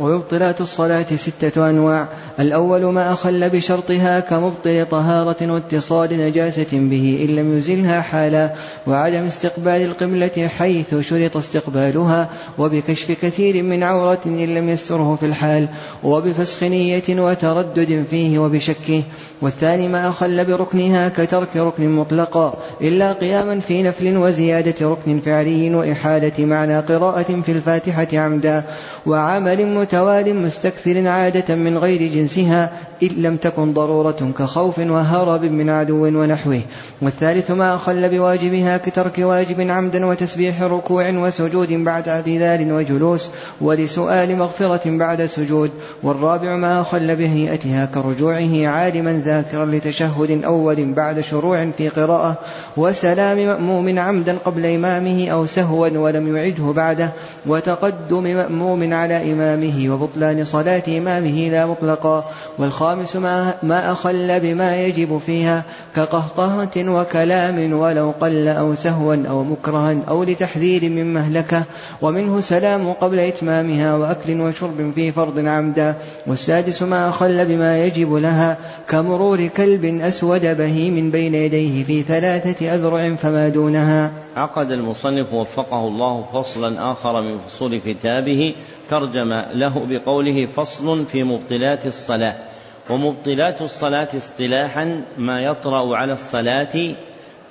Speaker 2: ومبطلات الصلاة ستة أنواع. الأول ما أخل بشرطها كمبطل طهارة واتصال نجاسة به إن لم يزلها حالا وعدم استقبال القبلة حيث شرط استقبالها وبكشف كثير من عورة إن لم يستره في الحال وبفسخ نية وتردد فيه وبشكه. والثاني ما أخل بركنها كترك ركن مطلقا إلا قياما في نفل وزيادة ركن فعلي وإحالة معنى قراءة في الفاتحة عمدا. وعمل متوال مستكثر عادة من غير جنسها إن لم تكن ضرورة كخوف وهرب من عدو ونحوه. والثالث ما أخل بواجبها كترك واجب عمدا وتسبيح ركوع وسجود بعد اعتذار وجلوس ولسؤال مغفرة بعد سجود. والرابع ما أخل بهيئتها كرجوعه عالما ذاكرا لتشهد أول بعد شروع في قراءة. وسلام مأموم عمدا قبل إمامه أو سهوا ولم يعده بعده. وتقدم مأموم على إمامه وبطلان صلاة إمامه لا مطلقا. والخامس ما, ما أخل بما يجب فيها كقهقهة وكلام ولو قل أو سهوا أو مكرها أو لتحذير من مهلكة ومنه سلام قبل إتمامها وأكل وشرب في فرض عمدا والسادس ما أخل بما يجب لها كمرور كلب أسود بهيم بين يديه في ثلاثة أذرع فما دونها.
Speaker 1: عقد المصنف وفقه الله فصلا آخر من فصول كتابه ترجم له بقوله فصل في مبطلات الصلاة. ومبطلات الصلاة اصطلاحا ما يطرأ على الصلاة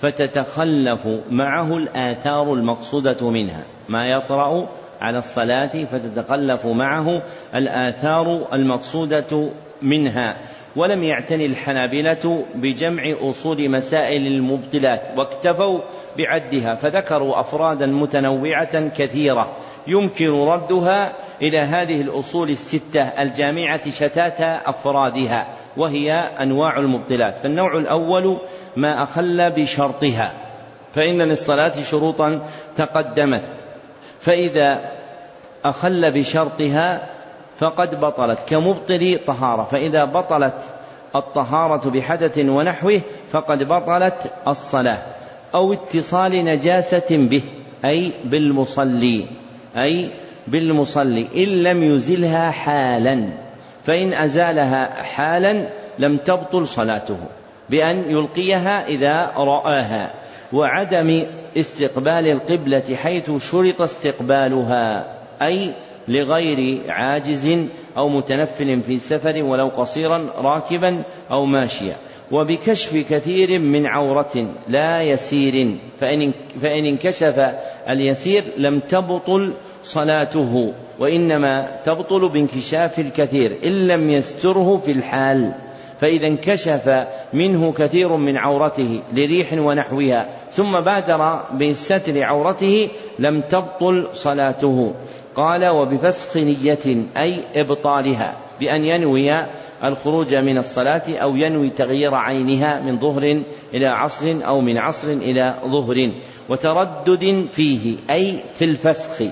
Speaker 1: فتتخلف معه الآثار المقصودة منها. ما يطرأ على الصلاة فتتخلف معه الآثار المقصودة منها. ولم يعتني الحنابلة بجمع أصول مسائل المبطلات واكتفوا بعدها فذكروا أفرادا متنوعة كثيرة. يمكن ردها إلى هذه الأصول الستة الجامعة شتات أفرادها وهي أنواع المبطلات. فالنوع الأول ما أخل بشرطها فإن للصلاة شروطا تقدمت. فإذا أخل بشرطها فقد بطلت كمبطل طهارة. فإذا بطلت الطهارة بحدث ونحوه فقد بطلت الصلاة أو اتصال نجاسة به أي بالمصلي. أي بالمصلي إن لم يزلها حالا فإن أزالها حالا لم تبطل صلاته بأن يلقيها إذا رآها. وعدم استقبال القبلة حيث شرط استقبالها أي لغير عاجز أو متنفل في سفر ولو قصيرا راكبا أو ماشيا. وبكشف كثير من عورة لا يسير فإن, فإن انكشف اليسير لم تبطل صلاته وإنما تبطل بانكشاف الكثير إن لم يستره في الحال فإذا انكشف منه كثير من عورته لريح ونحوها ثم بادر بستر عورته لم تبطل صلاته. قال وبفسخ نية أي إبطالها بأن ينوي الخروج من الصلاة أو ينوي تغيير عينها من ظهر إلى عصر أو من عصر إلى ظهر. وتردد فيه أي في الفسخ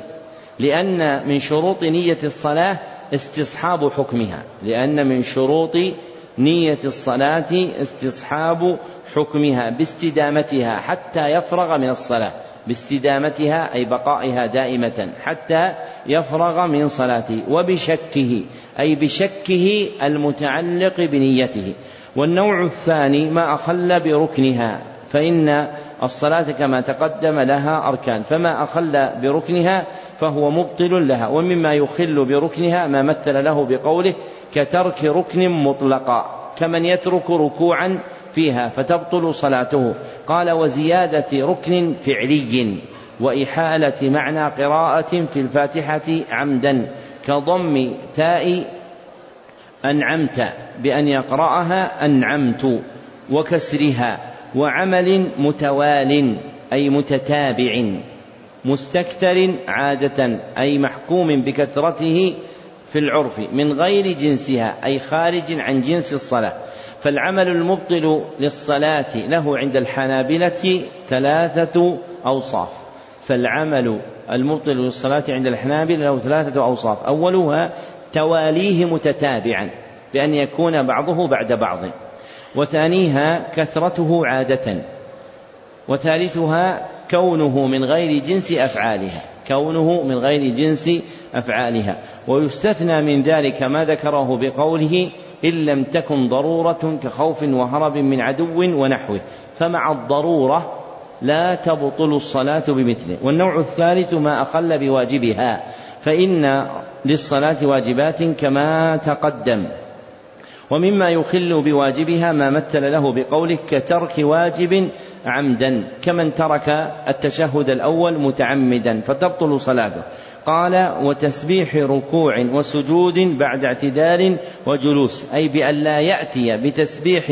Speaker 1: لأن من شروط نية الصلاة استصحاب حكمها. لأن من شروط نية الصلاة استصحاب حكمها باستدامتها حتى يفرغ من الصلاة. باستدامتها أي بقائها دائمة حتى يفرغ من صلاته. وبشكه أي بشكه المتعلق بنيته. والنوع الثاني ما أخل بركنها فإن الصلاة كما تقدم لها أركان. فما أخل بركنها فهو مبطل لها ومما يخل بركنها ما مثل له بقوله كترك ركن مطلقا كمن يترك ركوعا فيها فتبطل صلاته. قال وزيادة ركن فعلي وإحالة معنى قراءة في الفاتحة عمدا. كضم تاء أنعمت بأن يقرأها أنعمت وكسرها وعمل متوال أي متتابع مستكثر عادة أي محكوم بكثرته في العرف من غير جنسها أي خارج عن جنس الصلاة فالعمل المبطل للصلاة له عند الحنابلة ثلاثة أوصاف فالعمل المبطل للصلاة عند الحنابلة له ثلاثة أوصاف. أولها تواليه متتابعا بأن يكون بعضه بعد بعض. وثانيها كثرته عادة. وثالثها كونه من غير جنس أفعالها. كونه من غير جنس أفعالها. ويستثنى من ذلك ما ذكره بقوله إن لم تكن ضرورة كخوف وهرب من عدو ونحوه فمع الضرورة لا تبطل الصلاة بمثله. والنوع الثالث ما أقل بواجبها فإن للصلاة واجبات كما تقدم. ومما يخل بواجبها ما مثل له بقوله كترك واجب عمدا كمن ترك التشهد الأول متعمدا فتبطل صلاته. قال وتسبيح ركوع وسجود بعد اعتدال وجلوس أي بأن لا يأتي بتسبيح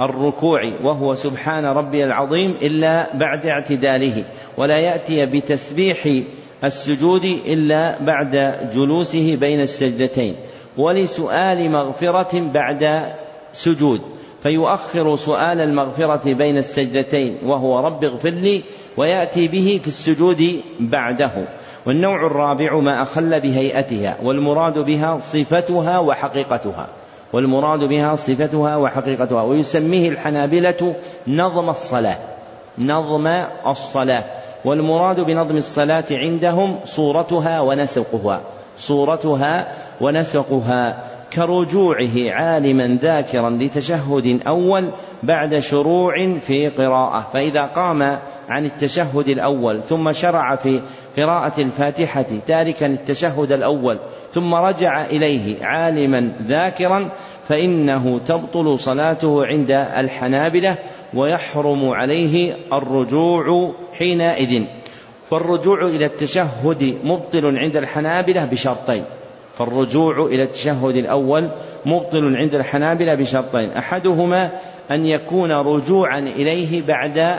Speaker 1: الركوع وهو سبحان ربي العظيم إلا بعد اعتداله ولا يأتي بتسبيح السجود إلا بعد جلوسه بين السجدتين ولسؤال مغفرة بعد سجود فيؤخر سؤال المغفرة بين السجدتين وهو رب اغفر لي ويأتي به في السجود بعده والنوع الرابع ما أخل بهيئتها والمراد بها صفتها وحقيقتها. والمراد بها صفتها وحقيقتها ويسميه الحنابلة نظم الصلاة نظم الصلاة. والمراد بنظم الصلاة عندهم صورتها ونسقها صورتها ونسقها. كرجوعه عالما ذاكرا لتشهد أول بعد شروع في قراءة. فإذا قام عن التشهد الأول ثم شرع في قراءة الفاتحة تاركا التشهد الأول ثم رجع إليه عالما ذاكرا فإنه تبطل صلاته عند الحنابلة ويحرم عليه الرجوع حينئذ. فالرجوع إلى التشهد مبطل عند الحنابلة بشرطين. فالرجوع إلى التشهد الأول مبطل عند الحنابلة بشرطين. أحدهما أن يكون رجوعا إليه بعد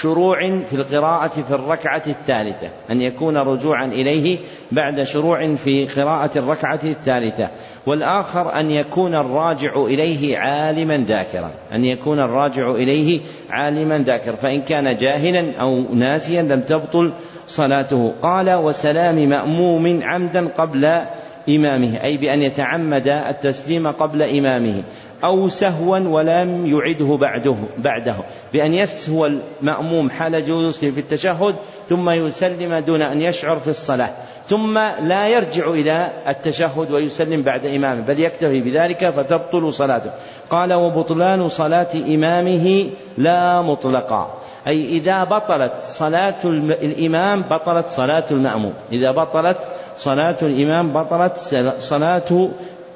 Speaker 1: شروع في القراءة في الركعة الثالثة. أن يكون رجوعا إليه بعد شروع في قراءة الركعة الثالثة. والآخر أن يكون الراجع إليه عالما ذاكرا أن يكون الراجع إليه عالما ذاكرا فإن كان جاهلا أو ناسيا لم تبطل صلاته. قال وسلام مأموم عمدا قبل إمامه أي بأن يتعمد التسليم قبل إمامه. أو سهوا ولم يعده بعده بعده. بأن يسهو المأموم حال جلوسه في التشهد ثم يسلم دون أن يشعر في الصلاة. ثم لا يرجع إلى التشهد ويسلم بعد إمامه بل يكتفي بذلك فتبطل صلاته. قال وبطلان صلاة إمامه لا مطلقا. أي إذا بطلت صلاة الإمام بطلت صلاة المأموم. إذا بطلت صلاة الإمام بطلت صلاة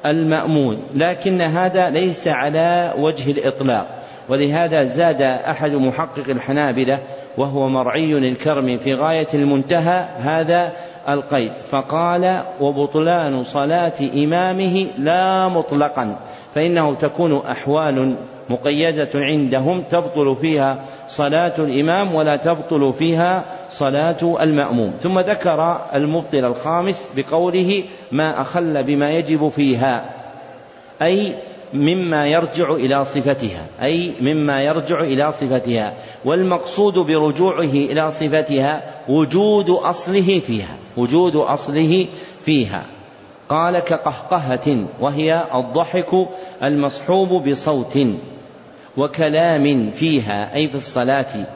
Speaker 1: المأمون لكن هذا ليس على وجه الإطلاق. ولهذا زاد أحد محقق الحنابلة وهو مرعي الكرم في غاية المنتهى هذا القيد فقال وبطلان صلاة إمامه لا مطلقا. فإنه تكون أحوال مقيدة عندهم تبطل فيها صلاة الإمام ولا تبطل فيها صلاة المأموم. ثم ذكر المبطل الخامس بقوله ما أخل بما يجب فيها أي مما يرجع إلى صفتها أي مما يرجع إلى صفتها والمقصود برجوعه إلى صفتها وجود أصله فيها وجود أصله فيها. قال كقهقهة وهي الضحك المصحوب بصوت وكلام فيها أي في الصلاة.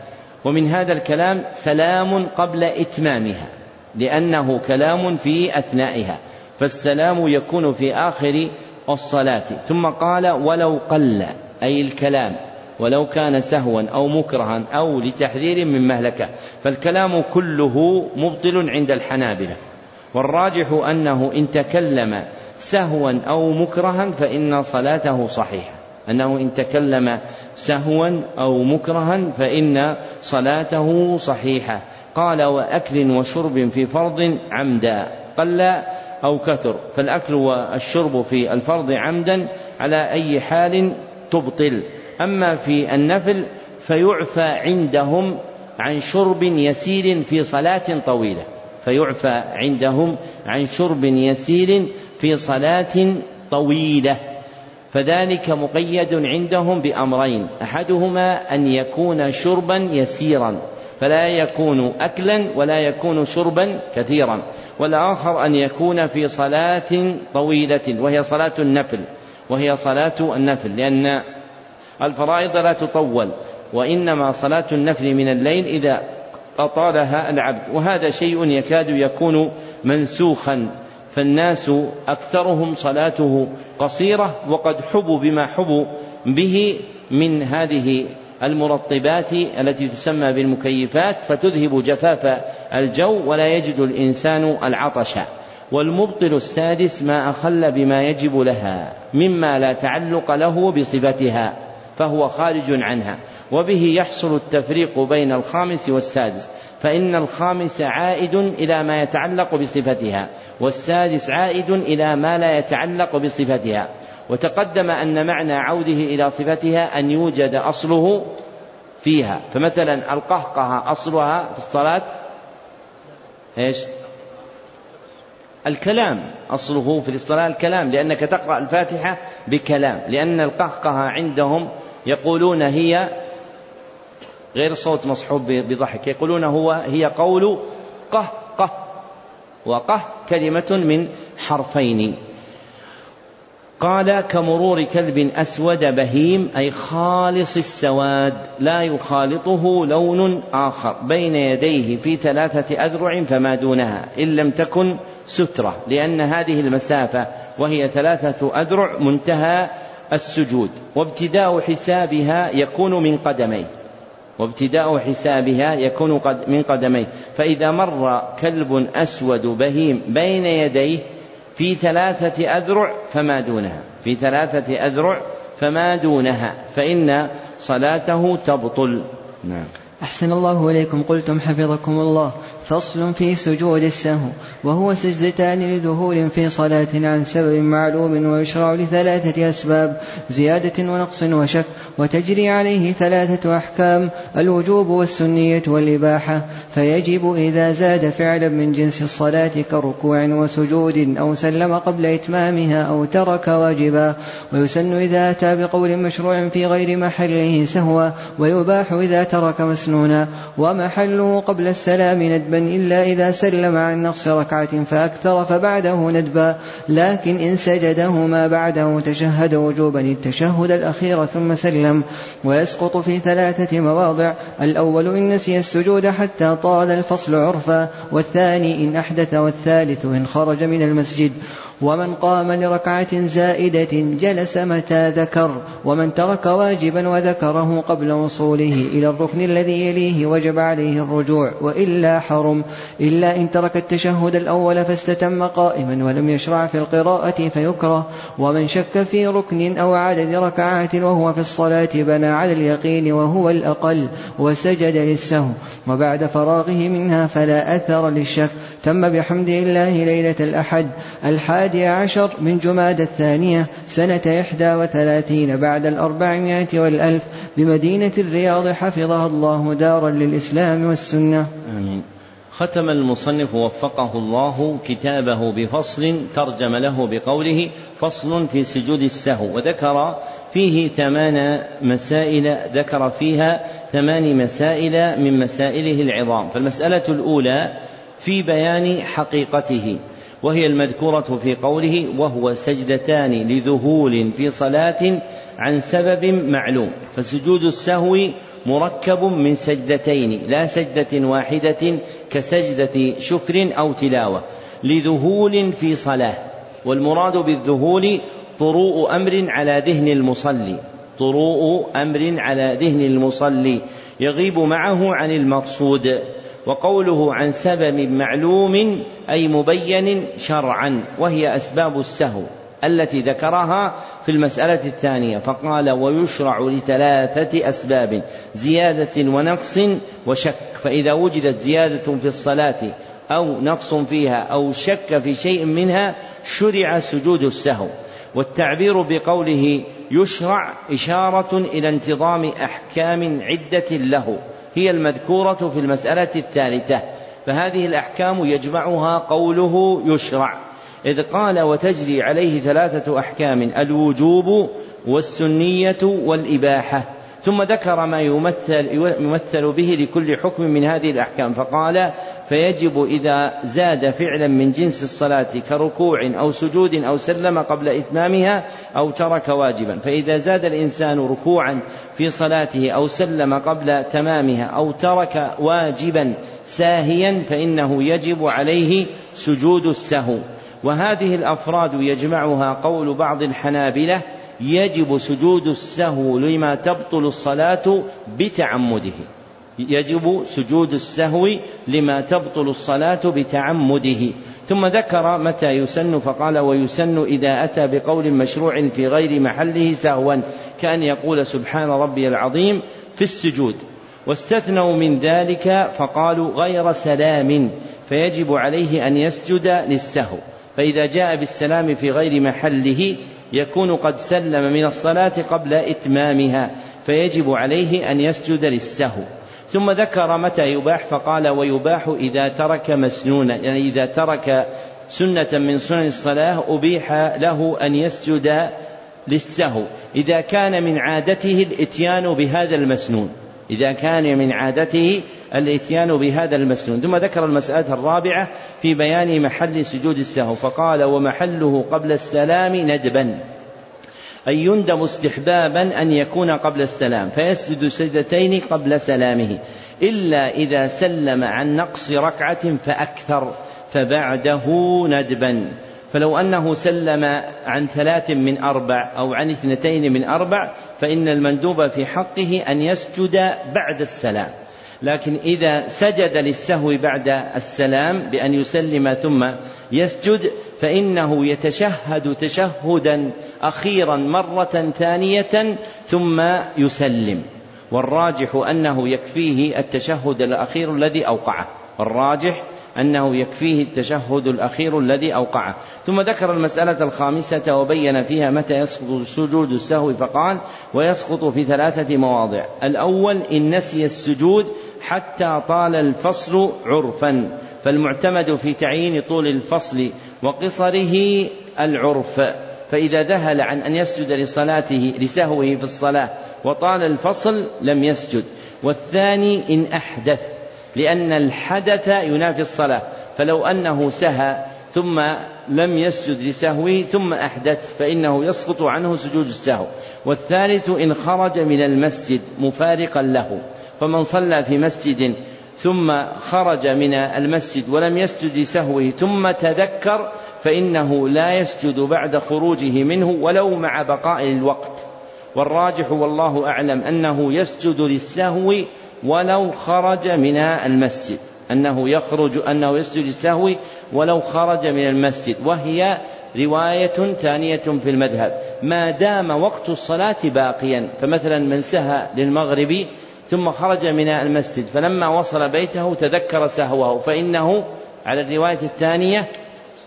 Speaker 1: ومن هذا الكلام سلام قبل إتمامها لأنه كلام في أثنائها فالسلام يكون في آخر الصلاة. ثم قال ولو قل أي الكلام ولو كان سهوا أو مكرها أو لتحذير من مهلكة فالكلام كله مبطل عند الحنابلة. والراجح أنه إن تكلم سهوا أو مكرها فإن صلاته صحيحة. أنه إن تكلم سهوا أو مكرها فإن صلاته صحيحة. قال وأكل وشرب في فرض عمدا. قل أو كثر. فالأكل والشرب في الفرض عمدا على أي حال تبطل. أما في النفل فيعفى عندهم عن شرب يسير في صلاة طويلة. فيعفى عندهم عن شرب يسير في صلاة طويلة. فذلك مقيد عندهم بأمرين. أحدهما أن يكون شربا يسيرا فلا يكون أكلا ولا يكون شربا كثيرا. والآخر أن يكون في صلاة طويلة وهي صلاة النفل وهي صلاة النفل لأن الفرائض لا تطول وإنما صلاة النفل من الليل إذا أطالها العبد وهذا شيء يكاد يكون منسوخا. فالناس أكثرهم صلاته قصيرة وقد حبوا بما حبوا به من هذه المرطبات التي تسمى بالمكيفات فتذهب جفاف الجو ولا يجد الإنسان العطش. والمبطل السادس ما أخل بما يجب لها مما لا تعلق له بصفتها. فهو خارج عنها وبه يحصل التفريق بين الخامس والسادس فإن الخامس عائد إلى ما يتعلق بصفتها والسادس عائد إلى ما لا يتعلق بصفتها. وتقدم أن معنى عوده إلى صفتها أن يوجد أصله فيها. فمثلا القهقه أصلها في الصلاة إيش؟ الكلام أصله في الصلاة الكلام لأنك تقرأ الفاتحة بكلام لأن القهقه عندهم يقولون هي غير صوت مصحوب بضحك. يقولون هو هي قول قه قه وقه كلمة من حرفين. قال كمرور كلب أسود بهيم أي خالص السواد لا يخالطه لون آخر. بين يديه في ثلاثة أذرع فما دونها إن لم تكن سترة لأن هذه المسافة وهي ثلاثة أذرع منتهى السجود وابتداء حسابها يكون من قدميه. وابتداء حسابها يكون من قدميه. فإذا مر كلب أسود بهيم بين يديه في ثلاثة أذرع فما دونها. في ثلاثة أذرع فما دونها. فإن صلاته تبطل. نعم.
Speaker 2: أحسن الله إليكم. قلتم حفظكم الله. فصل في سجود السهو وهو سجدتان لذهول في صلاة عن سبب معلوم ويشرع لثلاثة أسباب زيادة ونقص وشك وتجري عليه ثلاثة أحكام الوجوب والسنية والإباحة فيجب إذا زاد فعلا من جنس الصلاة كركوع وسجود أو سلم قبل إتمامها أو ترك واجبا ويسن إذا أتى بقول مشروع في غير محله سهوا ويباح إذا ترك مسنونا ومحله قبل السلام ندبا إلا إذا سلم عن نقص ركعة فأكثر فبعده ندبا. لكن إن سجده ما بعده تشهد وجوبا التشهد الأخير ثم سلم. ويسقط في ثلاثة مواضع. الأول إن نسي السجود حتى طال الفصل عرفا. والثاني إن أحدث. والثالث إن خرج من المسجد. ومن قام لركعة زائدة جلس متى ذكر ومن ترك واجبا وذكره قبل وصوله إلى الركن الذي يليه وجب عليه الرجوع وإلا حرم. إلا إن ترك التشهد الأول فاستتم قائما ولم يشرع في القراءة فيكره. ومن شك في ركن أو عدد ركعات وهو في الصلاة بنى على اليقين وهو الأقل وسجد للسهو. وبعد فراغه منها فلا أثر للشك. تم بحمد الله ليلة الأحد. الحادي عشر من جماد الثانية سنة إحدى وثلاثين بعد الأربعمائة والألف بمدينة الرياض حفظها الله دارا للإسلام والسنة.
Speaker 1: آمين. ختم المصنف وفقه الله كتابه بفصل ترجم له بقوله فصل في سجود السهو وذكر فيه ثمان مسائل ذكر فيها ثمان مسائل من مسائله العظام. فالمسألة الأولى في بيان حقيقته. وهي المذكورة في قوله وهو سجدتان لذهول في صلاة عن سبب معلوم. فسجود السهو مركب من سجدتين لا سجدة واحدة كسجدة شكر أو تلاوة لذهول في صلاة. والمراد بالذهول طروء أمر على ذهن المصلي. طروء أمر على ذهن المصلي يغيب معه عن المقصود وقوله عن سبب معلوم أي مبين شرعا وهي أسباب السهو التي ذكرها في المسألة الثانية فقال ويشرع لثلاثة أسباب زيادة ونقص وشك فإذا وجدت زيادة في الصلاة أو نقص فيها أو شك في شيء منها شرع سجود السهو والتعبير بقوله يشرع إشارة إلى انتظام أحكام عدة له هي المذكورة في المسألة الثالثة. فهذه الأحكام يجمعها قوله يشرع. إذ قال وتجري عليه ثلاثة أحكام الوجوب والسنية والإباحة. ثم ذكر ما يمثل, يمثل به لكل حكم من هذه الأحكام فقال فيجب إذا زاد فعلا من جنس الصلاة كركوع أو سجود أو سلم قبل إتمامها أو ترك واجبا فإذا زاد الإنسان ركوعا في صلاته أو سلم قبل تمامها أو ترك واجبا ساهيا فإنه يجب عليه سجود السهو. وهذه الأفراد يجمعها قول بعض الحنابلة يجب سجود السهو لما تبطل الصلاة بتعمده. يجب سجود السهو لما تبطل الصلاة بتعمده. ثم ذكر متى يسن فقال ويسن إذا أتى بقول مشروع في غير محله سهوا كأن يقول سبحان ربي العظيم في السجود. واستثنوا من ذلك فقالوا غير سلام فيجب عليه أن يسجد للسهو. فإذا جاء بالسلام في غير محله يكون قد سلم من الصلاة قبل إتمامها فيجب عليه أن يسجد للسهو. ثم ذكر متى يباح فقال ويباح إذا ترك مسنونا يعني إذا ترك سنة من سنن الصلاة أبيح له أن يسجد للسهو. إذا كان من عادته الإتيان بهذا المسنون. إذا كان من عادته الإتيان بهذا المسنون. ثم ذكر المسألة الرابعة في بيان محل سجود السهو فقال ومحله قبل السلام ندبا. أي يندب استحبابا أن يكون قبل السلام فيسجد سجدتين قبل سلامه إلا إذا سلم عن نقص ركعة فأكثر فبعده ندبا. فلو أنه سلم عن ثلاث من أربع أو عن اثنتين من أربع فإن المندوب في حقه أن يسجد بعد السلام. لكن إذا سجد للسهو بعد السلام بأن يسلم ثم يسجد فإنه يتشهد تشهدا أخيرا مرة ثانية ثم يسلم. والراجح أنه يكفيه التشهد الأخير الذي أوقعه. والراجح أنه يكفيه التشهد الأخير الذي أوقعه. ثم ذكر المسألة الخامسة وبين فيها متى يسقط سجود السهو فقال ويسقط في ثلاثة مواضع. الأول إن نسي السجود حتى طال الفصل عرفا فالمعتمد في تعيين طول الفصل وقصره العرف. فإذا ذهل عن أن يسجد لصلاته لسهوه في الصلاة وطال الفصل لم يسجد. والثاني إن أحدث. لأن الحدث ينافي الصلاة. فلو أنه سهى ثم لم يسجد لسهوه ثم أحدث فإنه يسقط عنه سجود السهو. والثالث إن خرج من المسجد مفارقا له. فمن صلى في مسجد ثم خرج من المسجد ولم يسجد لسهوه ثم تذكر
Speaker 3: فإنه لا يسجد بعد خروجه منه ولو مع بقاء الوقت. والراجح والله أعلم أنه يسجد للسهو ولو خرج من المسجد أنه يخرج أنه يسجد للسهو ولو خرج من المسجد. وهي رواية ثانية في المذهب. ما دام وقت الصلاة باقيا فمثلا من سهى للمغرب ثم خرج من المسجد فلما وصل بيته تذكر سهوه فإنه على الرواية الثانية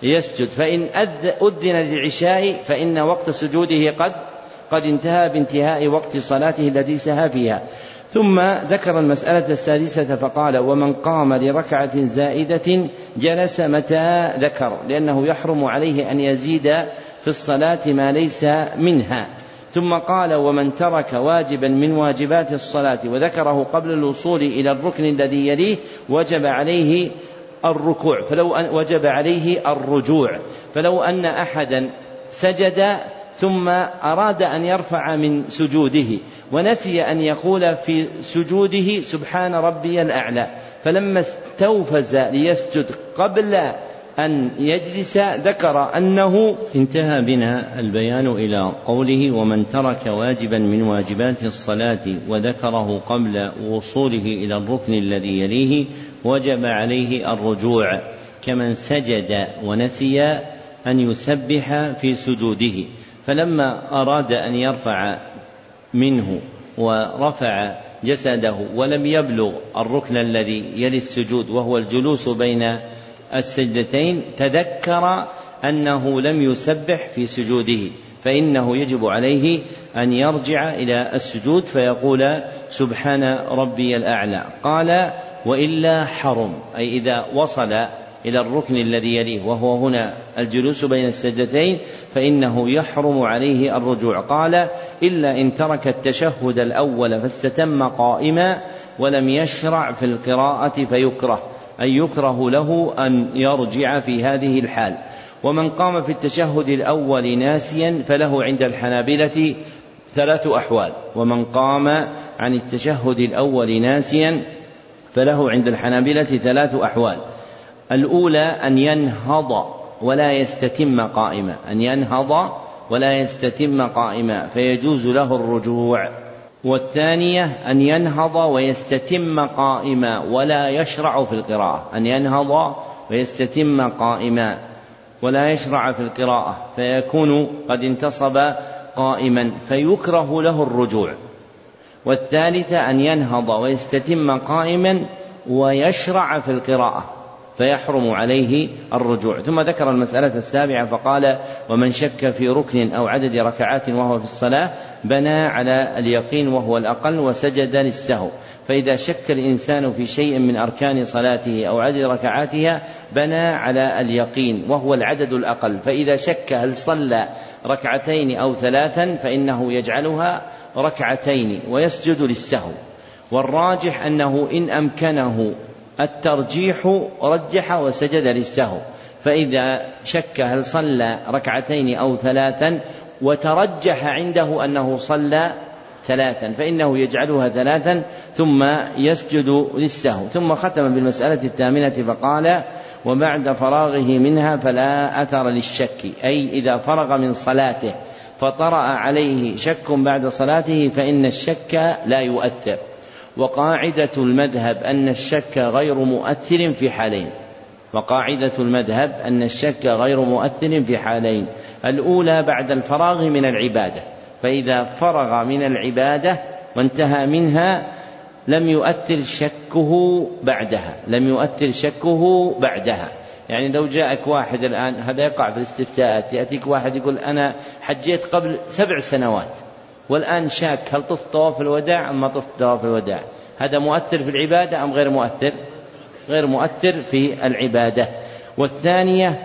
Speaker 3: يسجد. فإن أذن للعشاء فإن وقت سجوده قد قد انتهى بانتهاء وقت صلاته التي سهى فيها. ثم ذكر المسألة السادسة فقال ومن قام لركعة زائدة جلس متى ذكر لأنه يحرم عليه أن يزيد في الصلاة ما ليس منها. ثم قال ومن ترك واجبا من واجبات الصلاة وذكره قبل الوصول إلى الركن الذي يليه وجب عليه الركوع فلو أن وجب عليه الرجوع فلو أن أحدا سجد ثم أراد أن يرفع من سجوده ونسي أن يقول في سجوده سبحان ربي الأعلى. فلما استوفز ليسجد قبل أن يجلس ذكر أنه
Speaker 1: انتهى بنا البيان إلى قوله ومن ترك واجبا من واجبات الصلاة وذكره قبل وصوله إلى الركن الذي يليه وجب عليه الرجوع. كمن سجد ونسي أن يسبح في سجوده. فلما أراد أن يرفع منه ورفع جسده ولم يبلغ الركن الذي يلي السجود وهو الجلوس بين السجدتين تذكر أنه لم يسبح في سجوده فإنه يجب عليه أن يرجع إلى السجود فيقول سبحان ربي الأعلى. قال وإلا حرم أي إذا وصل إلى الركن الذي يليه وهو هنا الجلوس بين السجدتين فإنه يحرم عليه الرجوع. قال إلا إن ترك التشهد الأول فاستتم قائما ولم يشرع في القراءة فيكره أي يكره له أن يرجع في هذه الحال. ومن قام في التشهد الأول ناسيا فله عند الحنابلة ثلاث أحوال. ومن قام عن التشهد الأول ناسيا فله عند الحنابلة ثلاث أحوال. الأولى أن ينهض ولا يستتم قائما أن ينهض ولا يستتم قائما فيجوز له الرجوع. والثانية أن ينهض ويستتم قائما ولا يشرع في القراءة أن ينهض ويستتم قائما ولا يشرع في القراءة فيكون قد انتصب قائما فيكره له الرجوع. والثالثة أن ينهض ويستتم قائما ويشرع في القراءة. فيحرم عليه الرجوع. ثم ذكر المسألة السابعة فقال ومن شك في ركن أو عدد ركعات وهو في الصلاة بنى على اليقين وهو الأقل وسجد للسهو. فإذا شك الإنسان في شيء من أركان صلاته أو عدد ركعاتها بنى على اليقين وهو العدد الأقل. فإذا شك هل صلى ركعتين أو ثلاثا فإنه يجعلها ركعتين ويسجد للسهو. والراجح أنه إن أمكنه الترجيح رجح وسجد للسهو فإذا شك هل صلى ركعتين أو ثلاثا وترجح عنده أنه صلى ثلاثا فإنه يجعلها ثلاثا ثم يسجد للسهو ثم ختم بالمسألة الثامنة فقال وبعد فراغه منها فلا أثر للشك. أي إذا فرغ من صلاته فطرأ عليه شك بعد صلاته فإن الشك لا يؤثر. وقاعدة المذهب أن الشك غير مؤثر في حالين. وقاعدة المذهب أن الشك غير مؤثر في حالين. الأولى بعد الفراغ من العبادة. فإذا فرغ من العبادة وانتهى منها لم يؤثر شكه بعدها. لم يؤثر شكه بعدها. يعني لو جاءك واحد الآن هذا يقع في الاستفتاءات يأتيك واحد يقول أنا حجيت قبل سبع سنوات. والآن شاك هل طفت طواف الوداع أم ما طفت طواف الوداع؟ هذا مؤثر في العبادة أم غير مؤثر؟ غير مؤثر في العبادة. والثانية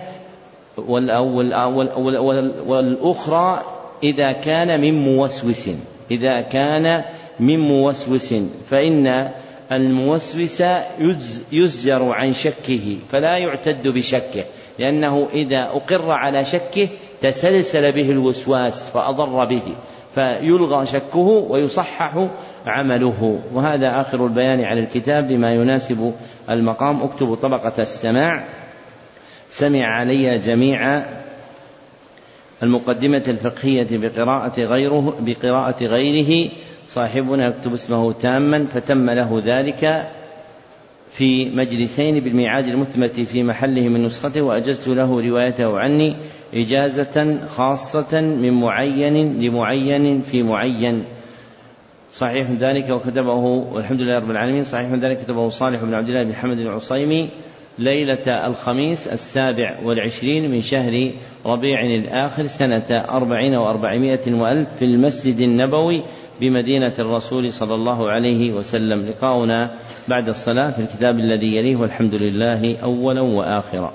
Speaker 1: والأخرى إذا كان من موسوس. إذا كان من موسوس فإن الموسوس يزجر عن شكه فلا يعتد بشكه لأنه إذا أقر على شكه تسلسل به الوسواس فأضر به. فيلغى شكه ويصحح عمله. وهذا آخر البيان على الكتاب بما يناسب المقام. اكتبوا طبقة السماع. سمع علي جميع المقدمة الفقهية بقراءة غيره بقراءة غيره. صاحبنا يكتب اسمه تاما فتم له ذلك في مجلسين بالميعاد المثبت في محله من نسخته وأجزت له روايته عني. إجازة خاصة من معين لمعين في معين. صحيح ذلك وكتبه والحمد لله رب العالمين. صحيح ذلك كتبه صالح بن عبد الله بن حمد العصيمي ليلة الخميس السابع والعشرين من شهر ربيع الآخر سنة أربعين وأربعمائة وألف في المسجد النبوي بمدينة الرسول صلى الله عليه وسلم. لقاؤنا بعد الصلاة في الكتاب الذي يليه والحمد لله أولا وآخرا.